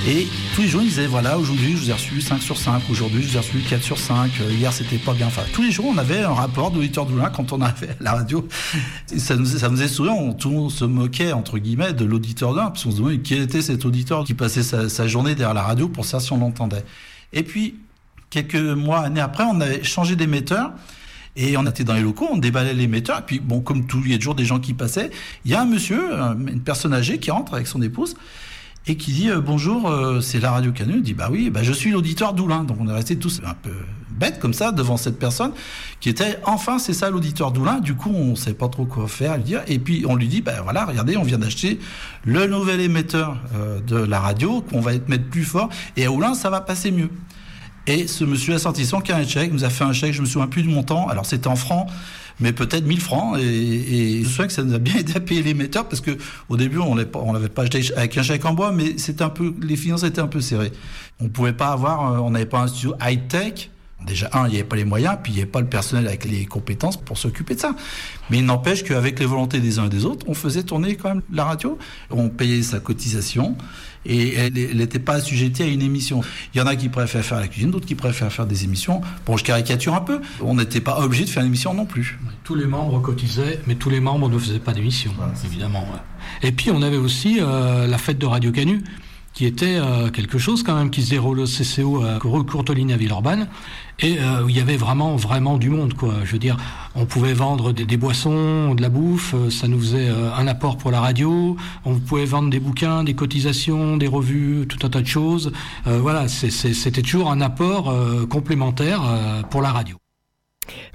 Et tous les jours, il disait voilà, aujourd'hui, je vous ai reçu 5 sur 5, aujourd'hui, je vous ai reçu 4 sur 5, euh, hier, c'était pas bien. Enfin, tous les jours, on avait un rapport d'auditeur d'Oulin quand on avait la radio. Ça nous, ça nous faisait sourire, on, tout se moquait, entre guillemets, de l'auditeur d'Oulin, parce qu'on se demandait quel était cet auditeur qui passait sa, sa journée derrière la radio pour ça si on l'entendait. Et puis, quelques mois, années après, on avait changé d'émetteur. Et on était dans les locaux, on déballait l'émetteur. Et puis, bon, comme tout, il y a toujours des gens qui passaient. Il y a un monsieur, un- une personne âgée qui rentre avec son épouse et qui dit euh, bonjour, euh, c'est la radio Canu. Il dit bah oui, bah je suis l'auditeur d'Oulin. Donc on est resté tous un peu bêtes comme ça devant cette personne qui était enfin c'est ça l'auditeur d'Oulin. Du coup on sait pas trop quoi faire, lui dire. Et puis on lui dit bah voilà, regardez, on vient d'acheter le nouvel émetteur euh, de la radio qu'on va mettre plus fort et à Oulin ça va passer mieux. Et ce monsieur a sorti son carnet de chèque, nous a fait un chèque, je me souviens plus du montant, alors c'était en francs, mais peut-être 1000 francs. Et, et, souviens que ça nous a bien aidé à payer l'émetteur parce que au début, on ne l'avait pas acheté avec un chèque en bois, mais c'était un peu, les finances étaient un peu serrées. On pouvait pas avoir, euh, on n'avait pas un studio high-tech. Déjà, un, il n'y avait pas les moyens, puis il n'y avait pas le personnel avec les compétences pour s'occuper de ça. Mais il n'empêche qu'avec les volontés des uns et des autres, on faisait tourner quand même la radio. On payait sa cotisation et elle n'était pas assujettie à une émission. Il y en a qui préfèrent faire la cuisine, d'autres qui préfèrent faire des émissions. Bon, je caricature un peu. On n'était pas obligé de faire une émission non plus. Tous les membres cotisaient, mais tous les membres ne faisaient pas d'émission, évidemment. Et puis on avait aussi euh, la fête de Radio Canu qui était euh, quelque chose quand même qui se déroule au CCO à Courteline à Villeurbanne et euh, il y avait vraiment vraiment du monde quoi. Je veux dire, on pouvait vendre des, des boissons, de la bouffe, euh, ça nous faisait euh, un apport pour la radio. On pouvait vendre des bouquins, des cotisations, des revues, tout un tas de choses. Euh, voilà, c'était toujours un apport complémentaire pour la radio.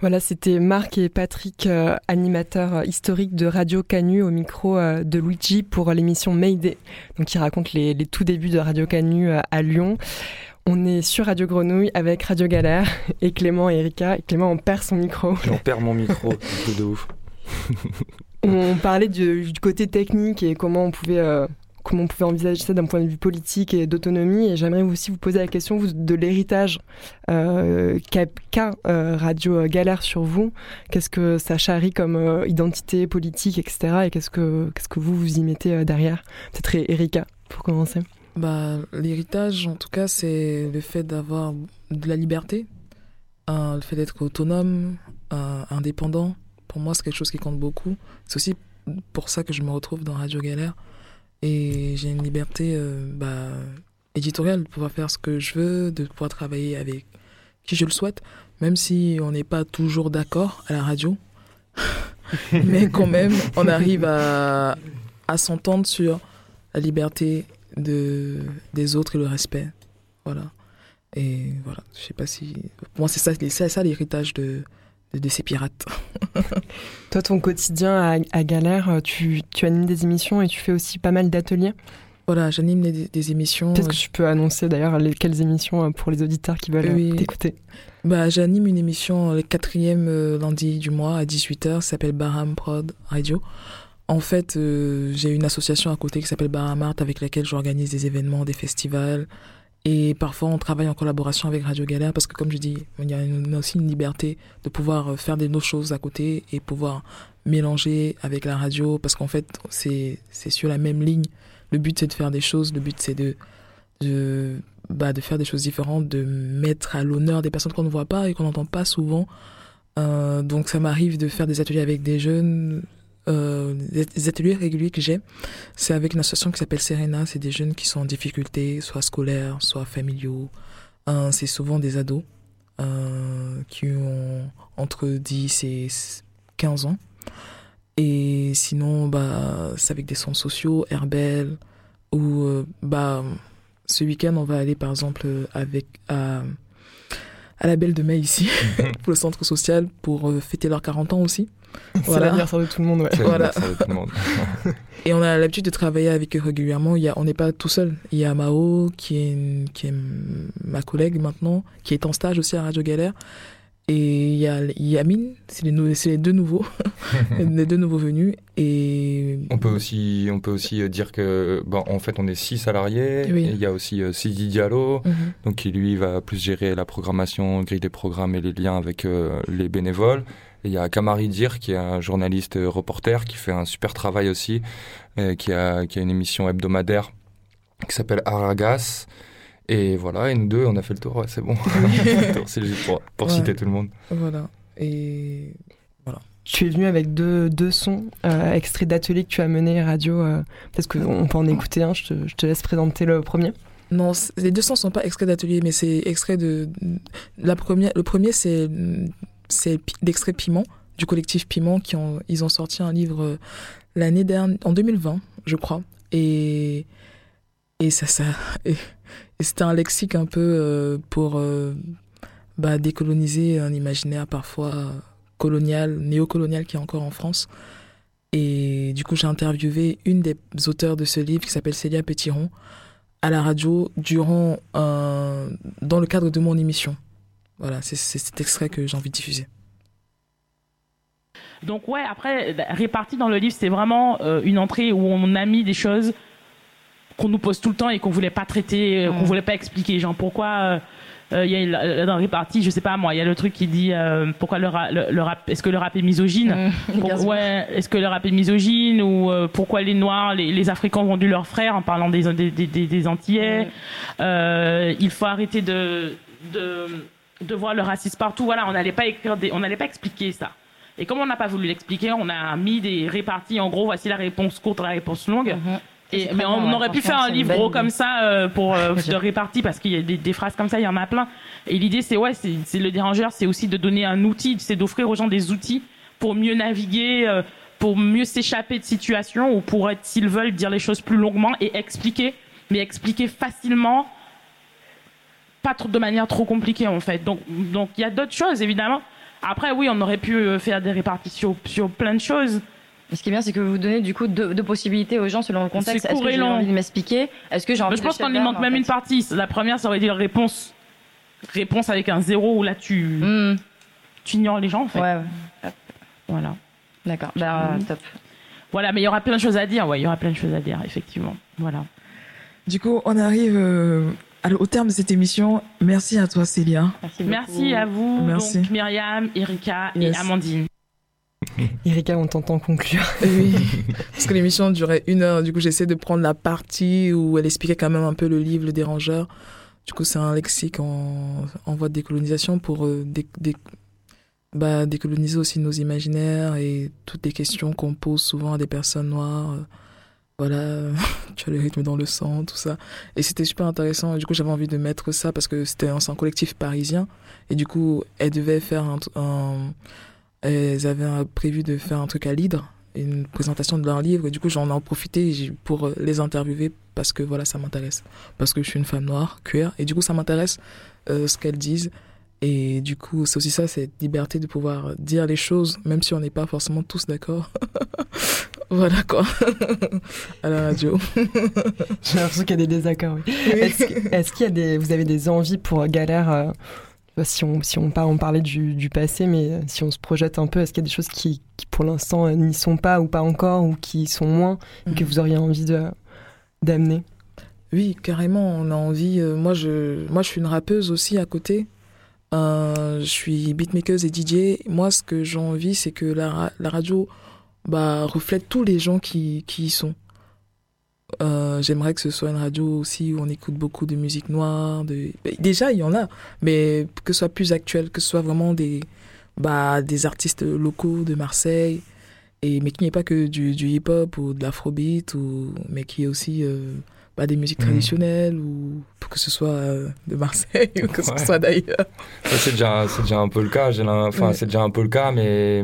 Voilà, c'était Marc et Patrick, euh, animateurs historiques de Radio Canu au micro euh, de Luigi pour l'émission Mayday, donc qui raconte les, les, tout débuts de Radio Canu euh, à Lyon. On est sur Radio Grenouille avec Radio Galère et Clément et Erika. Et Clément, on perd son micro. On perd mon micro, de ouf. on parlait du, du, côté technique et comment on pouvait comment on pouvait envisager ça d'un point de vue politique et d'autonomie. Et j'aimerais aussi vous poser la question vous, de l'héritage euh, qu'a euh, Radio Galère sur vous. Qu'est-ce que ça charrie comme euh, identité politique, etc. Et qu'est-ce que, qu'est-ce que vous vous y mettez euh, derrière? Peut-être Erika, pour commencer. Bah, L'héritage, en tout cas, c'est le fait d'avoir de la liberté, le fait d'être autonome, indépendant. Pour moi, c'est quelque chose qui compte beaucoup. C'est aussi pour ça que je me retrouve dans Radio Galère et j'ai une liberté euh, bah, éditoriale de pouvoir faire ce que je veux, de pouvoir travailler avec qui je le souhaite, même si on n'est pas toujours d'accord à la radio. Mais quand même, on arrive à, à s'entendre sur la liberté de, des autres et le respect. Voilà. Et voilà, je sais pas si. Pour moi, c'est ça, c'est ça l'héritage de, de ces pirates. Toi, ton quotidien à, à Galère, tu, tu, animes des émissions et tu fais aussi pas mal d'ateliers? Voilà, j'anime des, des, émissions. Qu'est-ce que tu peux annoncer d'ailleurs quelles émissions euh, pour les auditeurs qui veulent oui. t'écouter? Bah, J'anime une émission le quatrième euh, lundi du mois à 18h, ça s'appelle Baham Prod Radio. En fait, euh, j'ai une association à côté qui s'appelle Bahamart avec laquelle j'organise des événements, des festivals, et parfois, on travaille en collaboration avec Radio Galère parce que, comme je dis, il y a une, aussi une liberté de pouvoir euh, faire des autres choses à côté et pouvoir mélanger avec la radio parce qu'en fait, c'est sur la même ligne. Le but, c'est de faire des choses. Le but, c'est de, de, bah, de faire des choses différentes, de mettre à l'honneur des personnes qu'on ne voit pas et qu'on n'entend pas souvent. Euh, donc, ça m'arrive de faire des ateliers avec des jeunes euh, les ateliers réguliers que j'ai, c'est avec une association qui s'appelle Serena. C'est des jeunes qui sont en difficulté, soit scolaires, soit familiaux. Euh, c'est souvent des ados euh, qui ont entre 10 et 15 ans. Et sinon, bah, c'est avec des centres sociaux, Herbel, ou euh, bah, ce week-end, on va aller par exemple avec à, à la Belle de Mai ici, pour le centre social, pour fêter leurs 40 ans aussi. C'est voilà. l'anniversaire de tout le monde, ouais. Voilà. De tout le monde. Et on a l'habitude de travailler avec eux régulièrement. Il y a, on n'est pas tout seul. Il y a Mao, qui est, une, qui est ma collègue maintenant, qui est en stage aussi à Radio Galère. Et il y a Yamine, c'est les, les, deux nouveaux, les deux nouveaux venus. Et on peut aussi, on peut aussi dire que, bon, en fait, on est six salariés. Oui. Et il y a aussi euh, Sidi Diallo, mm -hmm. donc qui lui va plus gérer la programmation, grille des programmes et les liens avec euh, les bénévoles. Il y a Kamari Dir, qui est un journaliste reporter, qui fait un super travail aussi, euh, qui, a, qui a une émission hebdomadaire qui s'appelle Aragas. Et voilà, et nous deux, on a fait le tour, ouais, c'est bon. c'est pour, pour ouais. citer tout le monde. Voilà. Et voilà. Tu es venu avec deux, deux sons euh, extraits d'ateliers que tu as menés radio. Euh, Peut-être qu'on peut en écouter un, je te, je te laisse présenter le premier. Non, les deux sons sont pas extraits d'atelier, mais c'est extrait de. La première, le premier, c'est c'est l'extrait Piment du collectif Piment qui ont ils ont sorti un livre l'année dernière en 2020 je crois et et ça ça c'était un lexique un peu euh, pour euh, bah, décoloniser un imaginaire parfois colonial néocolonial qui est encore en France et du coup j'ai interviewé une des auteurs de ce livre qui s'appelle Célia Petiron à la radio durant dans le cadre de mon émission. Voilà, c'est cet extrait que j'ai envie de diffuser. Donc ouais, après, réparti dans le livre, c'est vraiment une entrée où on a mis des choses qu'on nous pose tout le temps et qu'on voulait pas traiter, qu'on voulait pas expliquer. Genre pourquoi euh, il y a dans les parties, je sais pas moi, il y a le truc qui dit euh, pourquoi le, le, rap, est-ce que le rap est misogyne? Mmh, Ouais, est-ce que le rap est misogyne ou euh, pourquoi les Noirs, les, les, Africains ont vendu leurs frères en parlant des des, des, des Antillais? Mmh. Il faut arrêter de, de de voir le racisme partout. Voilà, on n'allait pas écrire, on n'allait pas expliquer ça. Et comme on n'a pas voulu l'expliquer, on a mis des réparties. En gros, voici la réponse courte, la réponse longue. Mmh mais on, aurait pu faire un livre gros comme ça euh, pour euh, de répartie parce qu'il y a des, phrases comme ça, il y en a plein. Et l'idée, c'est ouais, c'est le dérangeur, c'est aussi de donner un outil, c'est d'offrir aux gens des outils pour mieux naviguer, euh, pour mieux s'échapper de situations ou pour être, s'ils veulent, dire les choses plus longuement et expliquer, mais expliquer facilement, pas trop, de manière trop compliquée en fait. Donc, donc il y a d'autres choses évidemment. Après, oui, on aurait pu faire des répartitions sur plein de choses ce qui est bien, c'est que vous donnez du coup deux, possibilités aux gens selon le contexte. Est-ce que j'ai envie de m'expliquer? Est-ce que j'ai envie Je pense qu'on y manque même une partie. La première, ça aurait été la réponse. Réponse avec un zéro où là tu, hmm. tu ignores les gens en fait. Ouais, Voilà. D'accord. Bah, top. Voilà, mais il y aura plein de choses à dire. Ouais, il y aura plein de choses à dire, effectivement. Voilà. Du coup, on arrive euh, au terme de cette émission. Merci à toi, Célia. Merci, Merci à vous, Merci. Donc, Myriam, Erika et Amandine. Erika, on t'entend conclure. oui, parce que l'émission durait une heure. Du coup, j'essaie de prendre la partie où elle expliquait quand même un peu le livre, le dérangeur. Du coup, c'est un lexique en, en, voie de décolonisation pour euh, bah, décoloniser aussi nos imaginaires et toutes les questions qu'on pose souvent à des personnes noires. Euh, voilà, tu as le rythme dans le sang, tout ça. Et c'était super intéressant. du coup, j'avais envie de mettre ça parce que c'était un, un collectif parisien. Et du coup, elle devait faire un, un elles avaient prévu de faire un truc à l'Hydre, une présentation de leur livre. Et du coup, j'en ai profité pour les interviewer parce que voilà, ça m'intéresse. Parce que je suis une femme noire, queer. Et du coup, ça m'intéresse euh, ce qu'elles disent. Et du coup, c'est aussi ça, cette liberté de pouvoir dire les choses, même si on n'est pas forcément tous d'accord. voilà quoi, à la radio. J'ai l'impression qu'il y a des désaccords. Oui. Est-ce qu'il y a des, vous avez des envies pour Galère euh, si on, si on, on parlait du, du, passé, mais euh, si on se projette un peu, est-ce qu'il y a des choses qui, qui pour l'instant, euh, n'y sont pas ou pas encore, ou qui sont moins, et que mhm. vous auriez envie d'amener? Oui, carrément, on a envie. Euh, moi, je, moi, je suis une rappeuse aussi à côté. je suis beatmaker et DJ. Moi, ce que j'ai envie, c'est que la, la radio bah, reflète tous les gens qui, qui y sont. Euh, j'aimerais que ce soit une radio aussi où on écoute beaucoup de musique noire. De... Déjà, il y en a, mais que ce soit plus actuel, que ce soit vraiment des, bah, des artistes locaux de Marseille, et, mais qu'il n'y ait pas que du, du hip-hop ou de l'afrobeat, ou, mais qu'il y ait aussi euh, bah, des musiques mmh. traditionnelles, ou que ce soit euh, de Marseille ou que ce soit d'ailleurs. C'est déjà, déjà un peu le cas, enfin, c'est déjà un peu le cas, mais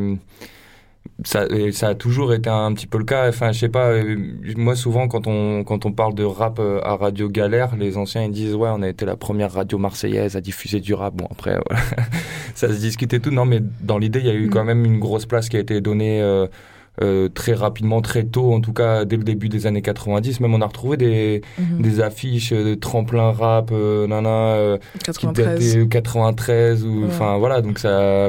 ça, ça a toujours été un petit peu le cas. Enfin, je sais pas. Euh, moi, souvent, quand on quand on parle de rap euh, à Radio Galère, les anciens ils disent ouais, on a été la première radio marseillaise à diffuser du rap. Bon, après, ça se discutait tout. Non, mais dans l'idée, il y a eu mm. quand même une grosse place qui a été donnée. Euh, très rapidement, très tôt, en tout cas dès le début des années 90. Même on a retrouvé des, mm-hmm. des affiches de tremplin rap, nana, 93. 93 ou enfin voilà. Donc ça,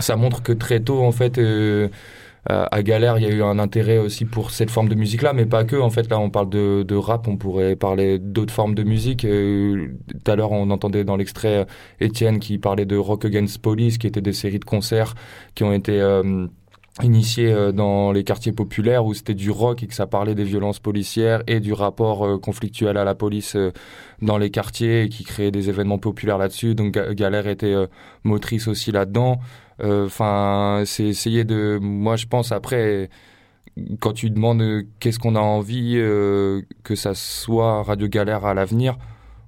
ça montre que très tôt, en fait, euh, à Galère, il y a eu un intérêt aussi pour cette forme de musique-là, mais pas que. En fait, là, on parle de, de rap, on pourrait parler d'autres formes de musique. Euh, tout à l'heure, on entendait dans l'extrait euh, Étienne qui parlait de Rock Against Police, qui étaient des séries de concerts qui ont été initié euh, dans les quartiers populaires où c'était du rock et que ça parlait des violences policières et du rapport euh, conflictuel à la police euh, dans les quartiers et qui créait des événements populaires là-dessus. Donc Galère était motrice aussi là-dedans. Enfin, c'est essayer de, moi je pense après, quand tu demandes qu'est-ce qu'on a envie que ça soit Radio Galère à l'avenir,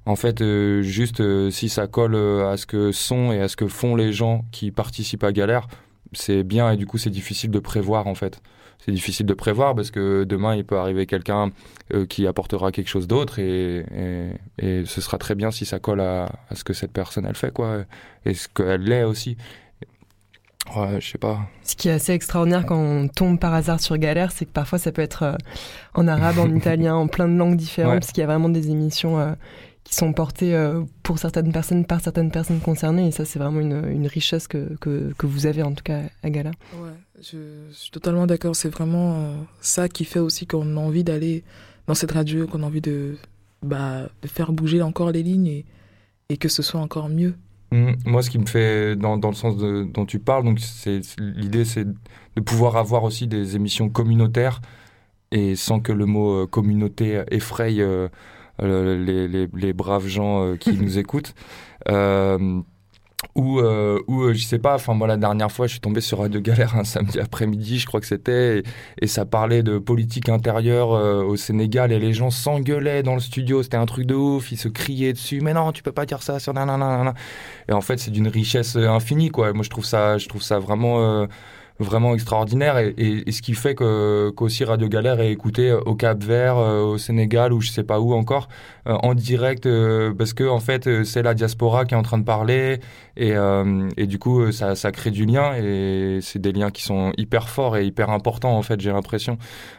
en fait, juste si ça colle à ce que sont et à ce que font les gens qui participent à Galère, c'est bien et du coup c'est difficile de prévoir en fait. C'est difficile de prévoir parce que demain il peut arriver quelqu'un euh, qui apportera quelque chose d'autre et, et, ce sera très bien si ça colle à, ce que cette personne elle fait quoi et ce qu'elle l'est aussi. Ouais, je sais pas. Ce qui est assez extraordinaire quand on tombe par hasard sur Galère, c'est que parfois ça peut être en arabe, en italien, en plein de langues différentes, parce qu'il y a vraiment des émissions qui sont portées pour certaines personnes, par certaines personnes concernées, et ça c'est vraiment une, une richesse que, que, que, vous avez en tout cas à Galère. Ouais, je, je suis totalement d'accord, c'est vraiment ça qui fait aussi qu'on a envie d'aller dans cette radio, qu'on a envie de, bah, de faire bouger encore les lignes et, et que ce soit encore mieux. Mmh. Moi, ce qui me fait, dans, dans le sens de, dont tu parles, donc c'est l'idée, c'est de pouvoir avoir aussi des émissions communautaires et sans que le mot euh, communauté effraie euh, les, les, les, braves gens euh, qui nous écoutent. Euh, ou, euh, ou euh, je sais pas, enfin moi la dernière fois je suis tombé sur Radio Galère un samedi après-midi, je crois que c'était, et, ça parlait de politique intérieure euh, au Sénégal et les gens s'engueulaient dans le studio, c'était un truc de ouf, ils se criaient dessus, mais non tu peux pas dire ça sur nanana. Et en fait c'est d'une richesse infinie quoi. Moi je trouve ça, je trouve ça vraiment vraiment extraordinaire et, et, ce qui fait que qu'aussi Radio Galère est écouté au Cap Vert, euh, au Sénégal ou je sais pas où encore euh, en direct euh, parce que en fait c'est la diaspora qui est en train de parler et, et du coup ça, ça crée du lien et c'est des liens qui sont hyper forts et hyper importants en fait j'ai l'impression.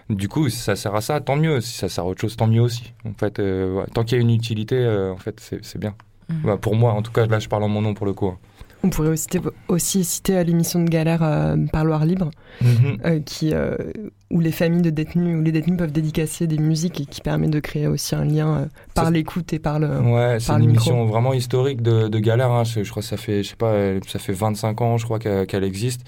Du coup si ça sert à ça tant mieux si ça sert à autre chose tant mieux aussi. En fait tant qu'il y a une utilité en fait c'est bien. Mmh. Bah, pour moi en tout cas là je parle en mon nom pour le coup. On pourrait aussi, aussi citer l'émission de Galère euh, Parloir Libre, mhm. euh, qui, euh, où les familles de détenus, où les détenus peuvent dédicacer des musiques et qui permet de créer aussi un lien par l'écoute et par le Ouais, c'est une émission vraiment historique de, de Galère. Hein. Je, crois que ça fait, je sais pas, ça fait 25 ans, je crois qu'elle existe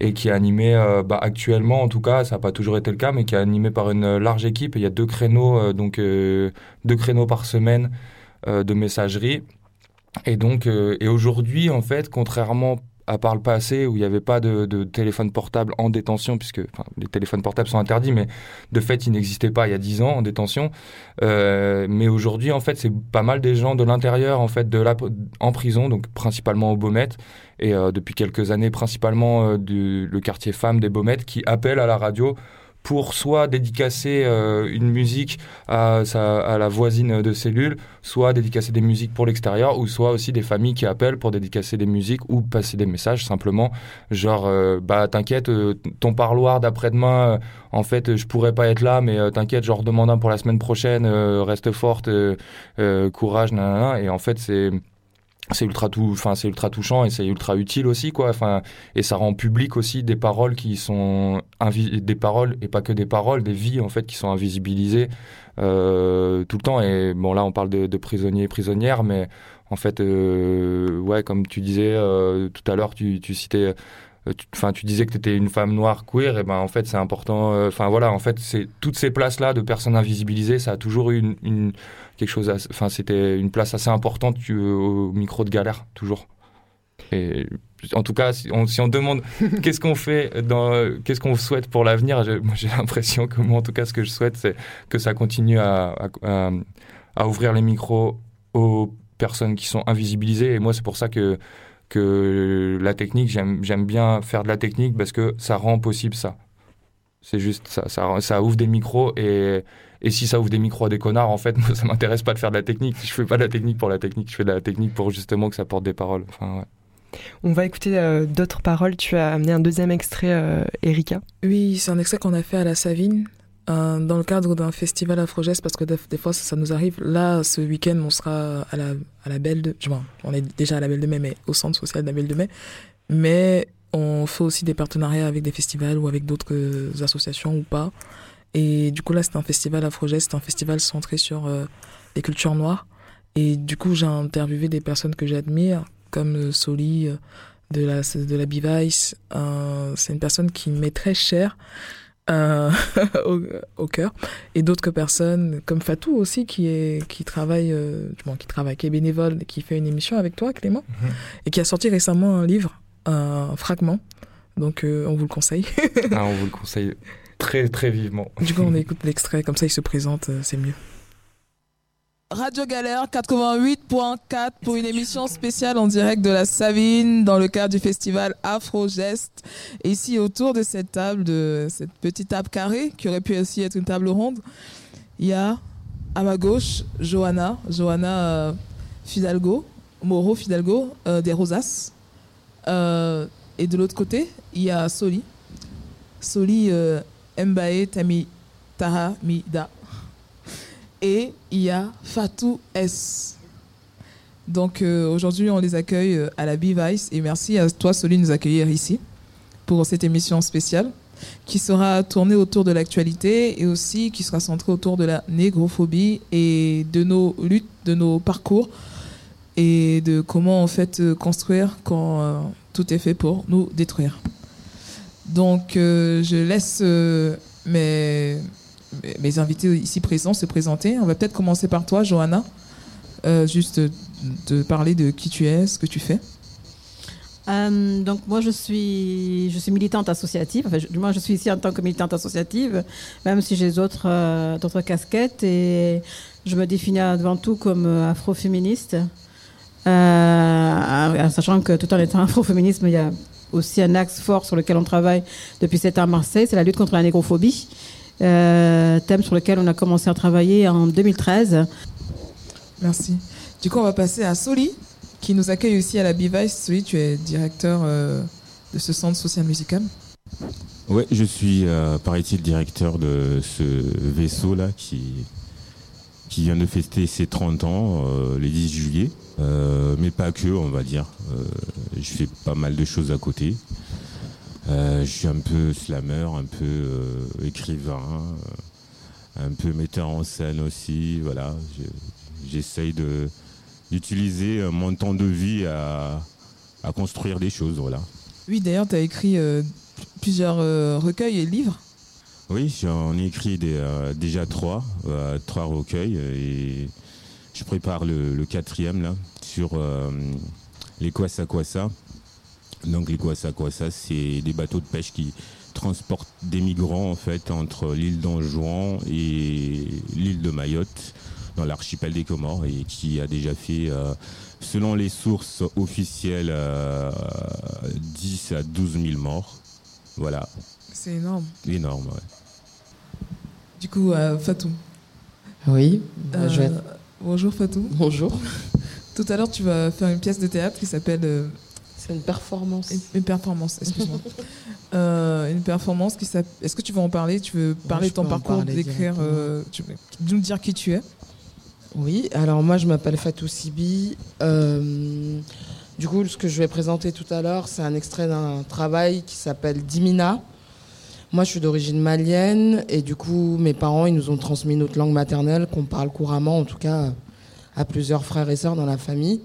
et qui est animée bah, actuellement en tout cas ça n'a pas toujours été le cas mais qui est animée par une large équipe il y a deux créneaux donc deux créneaux par semaine de messagerie et donc, euh, et aujourd'hui, en fait, contrairement à part le passé où il n'y avait pas de, de, téléphone portable en détention, puisque les téléphones portables sont interdits, mais de fait, ils n'existaient pas il y a 10 ans en détention. Euh, mais aujourd'hui, en fait, c'est pas mal des gens de l'intérieur, en fait, de la, en prison, donc principalement au Baumettes, et euh, depuis quelques années, principalement du, le quartier femmes des Baumettes, qui appellent à la radio pour soit dédicacer euh, une musique à, la voisine de cellule, soit dédicacer des musiques pour l'extérieur, ou soit aussi des familles qui appellent pour dédicacer des musiques ou passer des messages simplement, genre euh, bah t'inquiète, euh, ton parloir d'après-demain, en fait je pourrais pas être là, mais t'inquiète, genre demande un pour la semaine prochaine, reste forte, courage, nanana, et en fait c'est c'est ultra tout enfin c'est ultra touchant et c'est ultra utile aussi quoi. Enfin et ça rend public aussi des paroles qui sont des paroles et pas que des paroles des vies en fait qui sont invisibilisées euh, tout le temps. Et bon là on parle de, de prisonniers et prisonnières mais en fait euh, ouais comme tu disais euh, tout à l'heure tu, tu citais euh, enfin tu, disais que tu étais une femme noire queer et ben en fait c'est important euh, enfin voilà en fait c'est toutes ces places là de personnes invisibilisées ça a toujours eu une, une quelque chose enfin c'était une place assez importante au micro de galère toujours et en tout cas si on, si on demande qu'est-ce qu'on fait qu'est-ce qu'on souhaite pour l'avenir j'ai l'impression que moi en tout cas ce que je souhaite c'est que ça continue à, à, à ouvrir les micros aux personnes qui sont invisibilisées et moi c'est pour ça que que la technique, j'aime bien faire de la technique parce que ça rend possible ça. C'est juste ça, ça, ça, ouvre des micros et, et si ça ouvre des micros à des connards, en fait, moi, ça m'intéresse pas de faire de la technique. Je fais pas de la technique pour la technique, je fais de la technique pour justement que ça porte des paroles. Enfin, ouais. On va écouter euh, d'autres paroles. Tu as amené un deuxième extrait, euh, Erika. Oui, c'est un extrait qu'on a fait à la Savine. Euh, dans le cadre d'un festival Afrogest, parce que des, fois ça, ça, nous arrive. Là, ce week-end, on sera à la, à la Belle de. Bon, on est déjà à la Belle de Mai, mais au centre social de la Belle de Mai. Mais on fait aussi des partenariats avec des festivals ou avec d'autres associations ou pas. Et du coup, là, c'est un festival Afrogest, c'est un festival centré sur euh, les cultures noires. Et du coup, j'ai interviewé des personnes que j'admire, comme euh, Soli de la, de la Bivice. c'est une personne qui m'est très chère euh, au, au, cœur et d'autres personnes comme Fatou aussi qui est qui travaille euh, qui travaille qui est bénévole qui fait une émission avec toi Clément mhm. et qui a sorti récemment un livre un fragment donc euh, on vous le conseille ah, on vous le conseille très très vivement du coup on écoute l'extrait comme ça il se présente euh, c'est mieux Radio Galère 88.4 pour une émission spéciale en direct de la Savine dans le cadre du festival Afro Geste. Et ici, autour de cette table, de cette petite table carrée, qui aurait pu aussi être une table ronde, il y a à ma gauche Johanna, Johanna euh, Fidalgo, Moro Fidalgo, euh, des Rosas. Euh, et de l'autre côté, il y a Soli. Soli euh, Mbae Tami Taha Mida. Et il y a Fatou S. Donc euh, aujourd'hui, on les accueille euh, à la B-Vice et merci à toi, Soli, de nous accueillir ici pour cette émission spéciale qui sera tournée autour de l'actualité et aussi qui sera centrée autour de la négrophobie et de nos luttes, de nos parcours et de comment en fait construire quand tout est fait pour nous détruire. Donc je laisse mes, mes invités ici présents se présenter. On va peut-être commencer par toi, Johanna, juste de parler de qui tu es, ce que tu fais. Euh, donc moi je suis je suis militante associative. Enfin, du moins je suis ici en tant que militante associative, même si j'ai d'autres euh, d'autres casquettes et je me définis avant tout comme euh, afroféministe, sachant que tout en étant afroféminisme, il y a aussi un axe fort sur lequel on travaille depuis sept ans à Marseille, c'est la lutte contre la négrophobie, thème sur lequel on a commencé à travailler en 2013. Merci. Du coup, on va passer à Soli, qui nous accueille aussi à la Bivice. Soli, tu es directeur euh, de ce centre social musical. Oui, je suis, euh, paraît-il, directeur de ce vaisseau-là qui, qui vient de fêter ses 30 ans, euh, les 10 juillet. Mais pas que, on va dire. je fais pas mal de choses à côté. je suis un peu slammer, un peu écrivain, un peu metteur en scène aussi. Voilà, j'essaye de d'utiliser euh, mon temps de vie à, construire des choses. Voilà. Oui, d'ailleurs, tu as écrit euh, plusieurs euh, recueils et livres. Oui, j'en ai écrit déjà trois, trois recueils et je prépare le, quatrième là sur les Kwasa Kwasa. Donc les Kwasa Kwasa, c'est des bateaux de pêche qui transportent des migrants en fait entre l'île d'Anjouan et l'île de Mayotte dans l'archipel des Comores et qui a déjà fait, euh, selon les sources officielles, 10 euh, à 12 000 morts. Voilà. C'est énorme. Énorme, ouais. Du coup, euh, Fatou. Oui, Bonjour Fatou. Bonjour. Tout à l'heure, tu vas faire une pièce de théâtre qui s'appelle. C'est une performance. Une, performance, excuse-moi. une performance qui s'appelle. Est-ce que tu veux en parler? Tu veux parler de ton parcours, d'écrire, tu veux nous dire qui tu es? Oui, alors moi je m'appelle Fatou Sibi. Euh, du coup, ce que je vais présenter tout à l'heure, c'est un extrait d'un travail qui s'appelle Dimina. Moi, je suis d'origine malienne et du coup, mes parents, ils nous ont transmis notre langue maternelle qu'on parle couramment, en tout cas à plusieurs frères et sœurs dans la famille.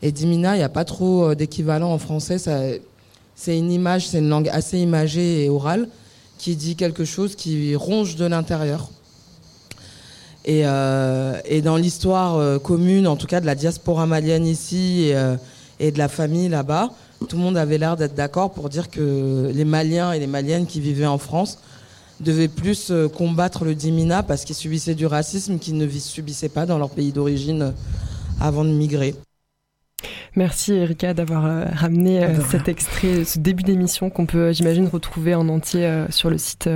Et Dimina, il n'y a pas trop euh, d'équivalent en français. C'est une image, c'est une langue assez imagée et orale qui dit quelque chose qui ronge de l'intérieur. Euh, et, dans l'histoire euh, commune, en tout cas de la diaspora malienne ici euh, et, de la famille là-bas, tout le monde avait l'air d'être d'accord pour dire que les Maliens et les Maliennes qui vivaient en France devaient plus combattre le Dimina parce qu'ils subissaient du racisme qu'ils ne subissaient pas dans leur pays d'origine avant de migrer. Merci Erika d'avoir ramené cet extrait, ce début d'émission qu'on peut, j'imagine, retrouver en entier sur le site.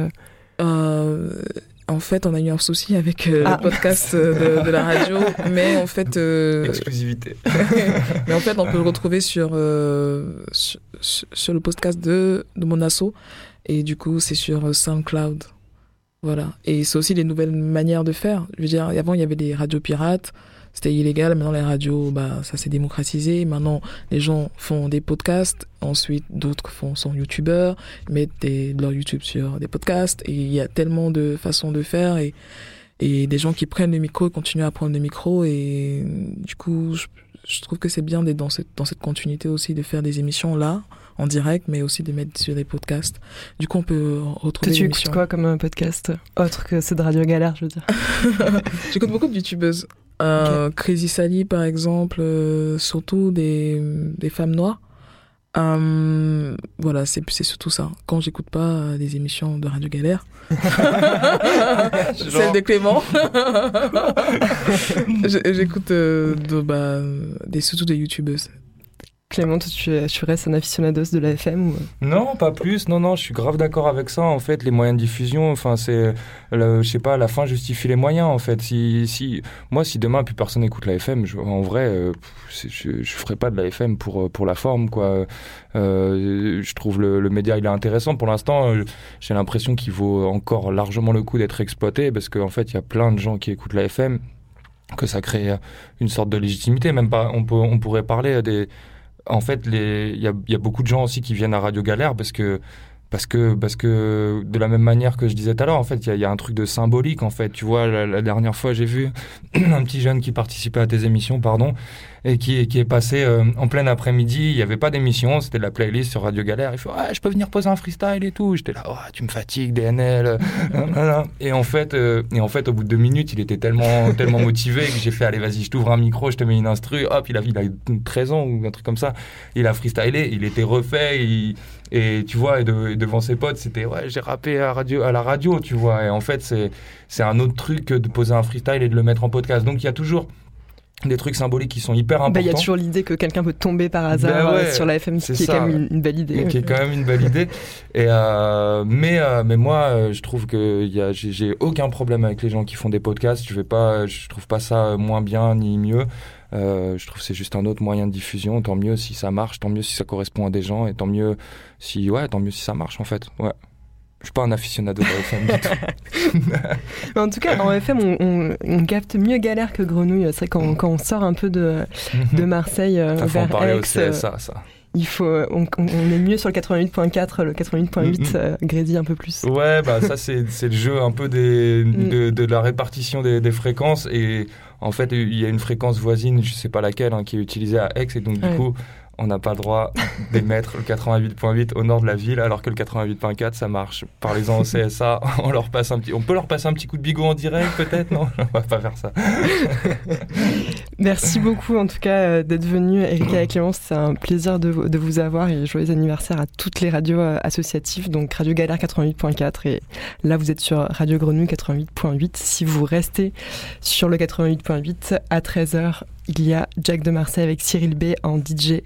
En fait, on a eu un souci avec euh, le ah. podcast euh, de, la radio, mais en fait. Euh, Exclusivité. mais en fait, on peut le retrouver sur, sur, le podcast de, de mon asso. Et du coup, c'est sur SoundCloud. Voilà. Et c'est aussi les nouvelles manières de faire. Je veux dire, avant, il y avait des radios pirates c'était illégal. Maintenant, les radios, bah, ça s'est démocratisé. Maintenant, les gens font des podcasts. Ensuite, d'autres font, sont youtubeurs, mettent des, leur YouTube sur des podcasts. Et il y a tellement de façons de faire et, et des gens qui prennent le micro et continuent à prendre le micro. Et du coup, je, trouve que c'est bien d'être dans cette, dans cette continuité aussi, de faire des émissions là, en direct, mais aussi de mettre sur des podcasts. Du coup, on peut retrouver. Tu écoutes quoi comme un podcast autre que ceux de Radio Galère, je veux dire? J'écoute beaucoup de youtubeuses. Euh, Crazy Sally, par exemple, euh, surtout des, des, femmes noires. Euh, voilà, c'est surtout ça. Quand j'écoute pas des émissions de Radio Galère, celle de Clément, j'écoute de, bah, des, surtout des youtubeuses. Clément, tu, restes un aficionados de la FM ou... Non, pas plus. Non, non, je suis grave d'accord avec ça. En fait, les moyens de diffusion, enfin, c'est, je sais pas, la fin justifie les moyens. En fait, si, si, moi, si demain plus personne écoute la FM, en vrai, euh, je, je ferai pas de la FM pour pour la forme, quoi. Euh, je trouve le, le, média il est intéressant. Pour l'instant, euh, j'ai l'impression qu'il vaut encore largement le coup d'être exploité parce qu'en fait, il y a plein de gens qui écoutent la FM que ça crée une sorte de légitimité. Même pas, on, peut, on pourrait parler des, en fait, il y a, beaucoup de gens aussi qui viennent à Radio Galère parce que parce que parce que de la même manière que je disais tout à l'heure en fait il y, y, a un truc de symbolique en fait. Tu vois la, la dernière fois j'ai vu un petit jeune qui participait à tes émissions pardon et qui, qui est passé euh, en plein après-midi. Il n'y avait pas d'émission c'était la playlist sur Radio Galère. Il fait ouais, je peux venir poser un freestyle et tout. J'étais là oh, tu me fatigues DNL et en fait euh, et en fait au bout de deux minutes il était tellement tellement motivé que j'ai fait allez vas-y je t'ouvre un micro je te mets une instru. Hop il a il a 13 ans ou un truc comme ça. Il a freestylé il était refait il, et tu vois, et, de, devant ses potes, c'était ouais, j'ai rappé à, radio, à la radio, tu vois. Et en fait, c'est, c'est un autre truc que de poser un freestyle et de le mettre en podcast. Donc il y a toujours des trucs symboliques qui sont hyper importants. Il y a toujours l'idée que quelqu'un peut tomber par hasard ben sur la FM, ce qui est quand même une, belle idée. Qui est quand même une belle idée. Et euh, mais euh, mais moi, euh, je trouve que y a, j'ai, j'ai aucun problème avec les gens qui font des podcasts. Je vais pas, je trouve pas ça moins bien ni mieux. Euh, je trouve que c'est juste un autre moyen de diffusion. Tant mieux si ça marche, tant mieux si ça correspond à des gens, et tant mieux si, ouais, tant mieux si ça marche en fait. Ouais. Je suis pas un aficionado de la FM du tout. en tout cas, en FM, on, on, capte mieux galère que grenouille. C'est quand, quand on sort un peu de, de Marseille euh, vers parler Aix. Aussi à ça, ça. Il faut, on, on, est mieux sur le 88.4, le 88.8 euh, grésille un peu plus. Ouais, bah ça c'est le jeu un peu des, de, de, la répartition des, des, fréquences. Et en fait il y a une fréquence voisine, je sais pas laquelle, hein, qui est utilisée à Aix et donc du coup on n'a pas le droit d'émettre le 88.8 au nord de la ville, alors que le 88.4, ça marche. Parlez-en au CSA, on peut leur passer un petit coup de bigot en direct, peut-être, non On va pas faire ça. Merci beaucoup, en tout cas, euh, d'être venu, Erika et Clémence. C'est un plaisir de, de, vous avoir et joyeux anniversaire à toutes les radios euh, associatives, donc Radio Galère 88.4 et là, vous êtes sur Radio Grenouille 88.8. Si vous restez sur le 88.8 à 13h, il y a Jack de Marseille avec Cyril B en DJ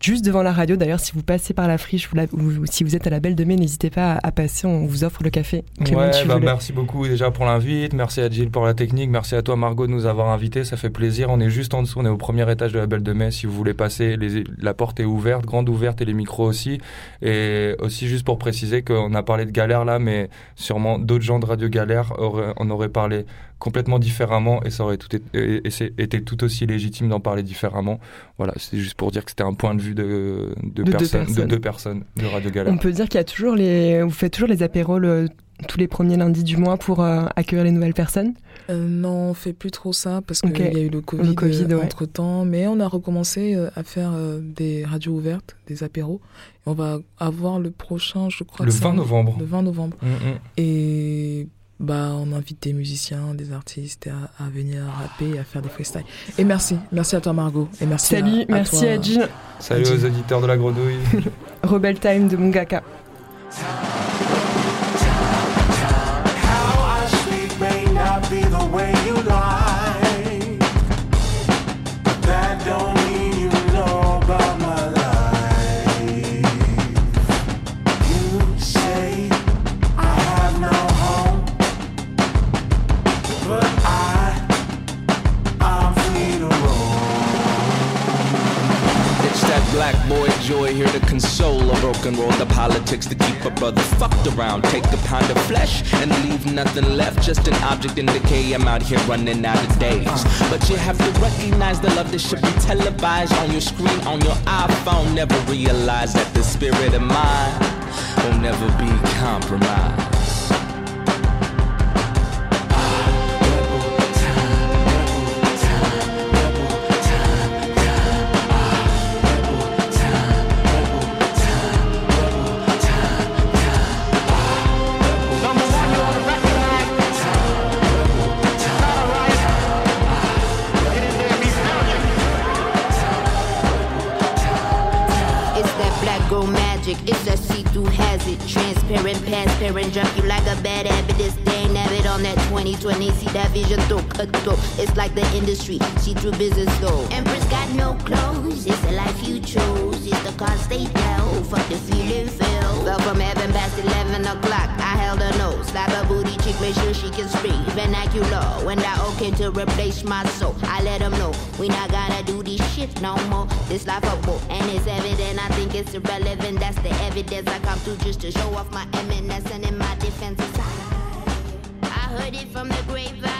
juste devant la radio. D'ailleurs, si vous passez par la friche ou, la, ou, si vous êtes à la Belle de Mai, n'hésitez pas à, à, passer. On vous offre le café. Clément, ouais, bah, merci beaucoup déjà pour l'invite. Merci à Gilles pour la technique. Merci à toi, Margot, de nous avoir invités. Ça fait plaisir. On est juste en dessous. On est au premier étage de la Belle de Mai. Si vous voulez passer, les, la porte est ouverte, grande ouverte et les micros aussi. Et aussi, juste pour préciser qu'on a parlé de galère là, mais sûrement d'autres gens de Radio Galère auraient, en auraient parlé complètement différemment et ça aurait tout été, été tout aussi légitime d'en parler différemment. Voilà, c'est juste pour dire que c'était un point de vue de, de, de, personnes, deux personnes. de deux personnes de Radio Galère. On peut dire qu'il y a toujours les, vous faites toujours les apéros le, tous les premiers lundis du mois pour euh, accueillir les nouvelles personnes? Euh, Non, on fait plus trop ça parce qu'il okay. y a eu le Covid, le COVID euh, ouais. entre temps, mais on a recommencé euh, à faire euh, des radios ouvertes, des apéros. On va avoir le prochain, je crois. Le 20 novembre. Le 20 novembre. Mm -hmm. Et bah, on invite des musiciens, des artistes à, à, venir rapper, à faire des freestyles. Et merci, merci à toi Margot. Et merci Salut, à, à merci toi, à Jean. Salut aux auditeurs de la grenouille. Rebel Time de Mungaka. black boy joy here to console a broken world the politics to keep a brother fucked around. Take a pound of flesh and leave nothing left just an object in decay. I'm out here running out of days. But you have to recognize the love that should be televised on your screen on your iphone. Never realize that the spirit of mine will never be compromised 2020. See that vision through, cut through. It's like the industry. See-through business though. Empress got no clothes. It's the life you chose. It's the cost they tell. Fuck the feeling feel. Fell from heaven past 11 o'clock. I held her nose. Slap her booty cheek. Make sure she can speak vernacular. When I okay to replace my soul. I let them know. We not gotta do this shit no more. This life a book. And it's evident. I think it's irrelevant. That's the evidence I come through just to show off my eminence and in my from the grave.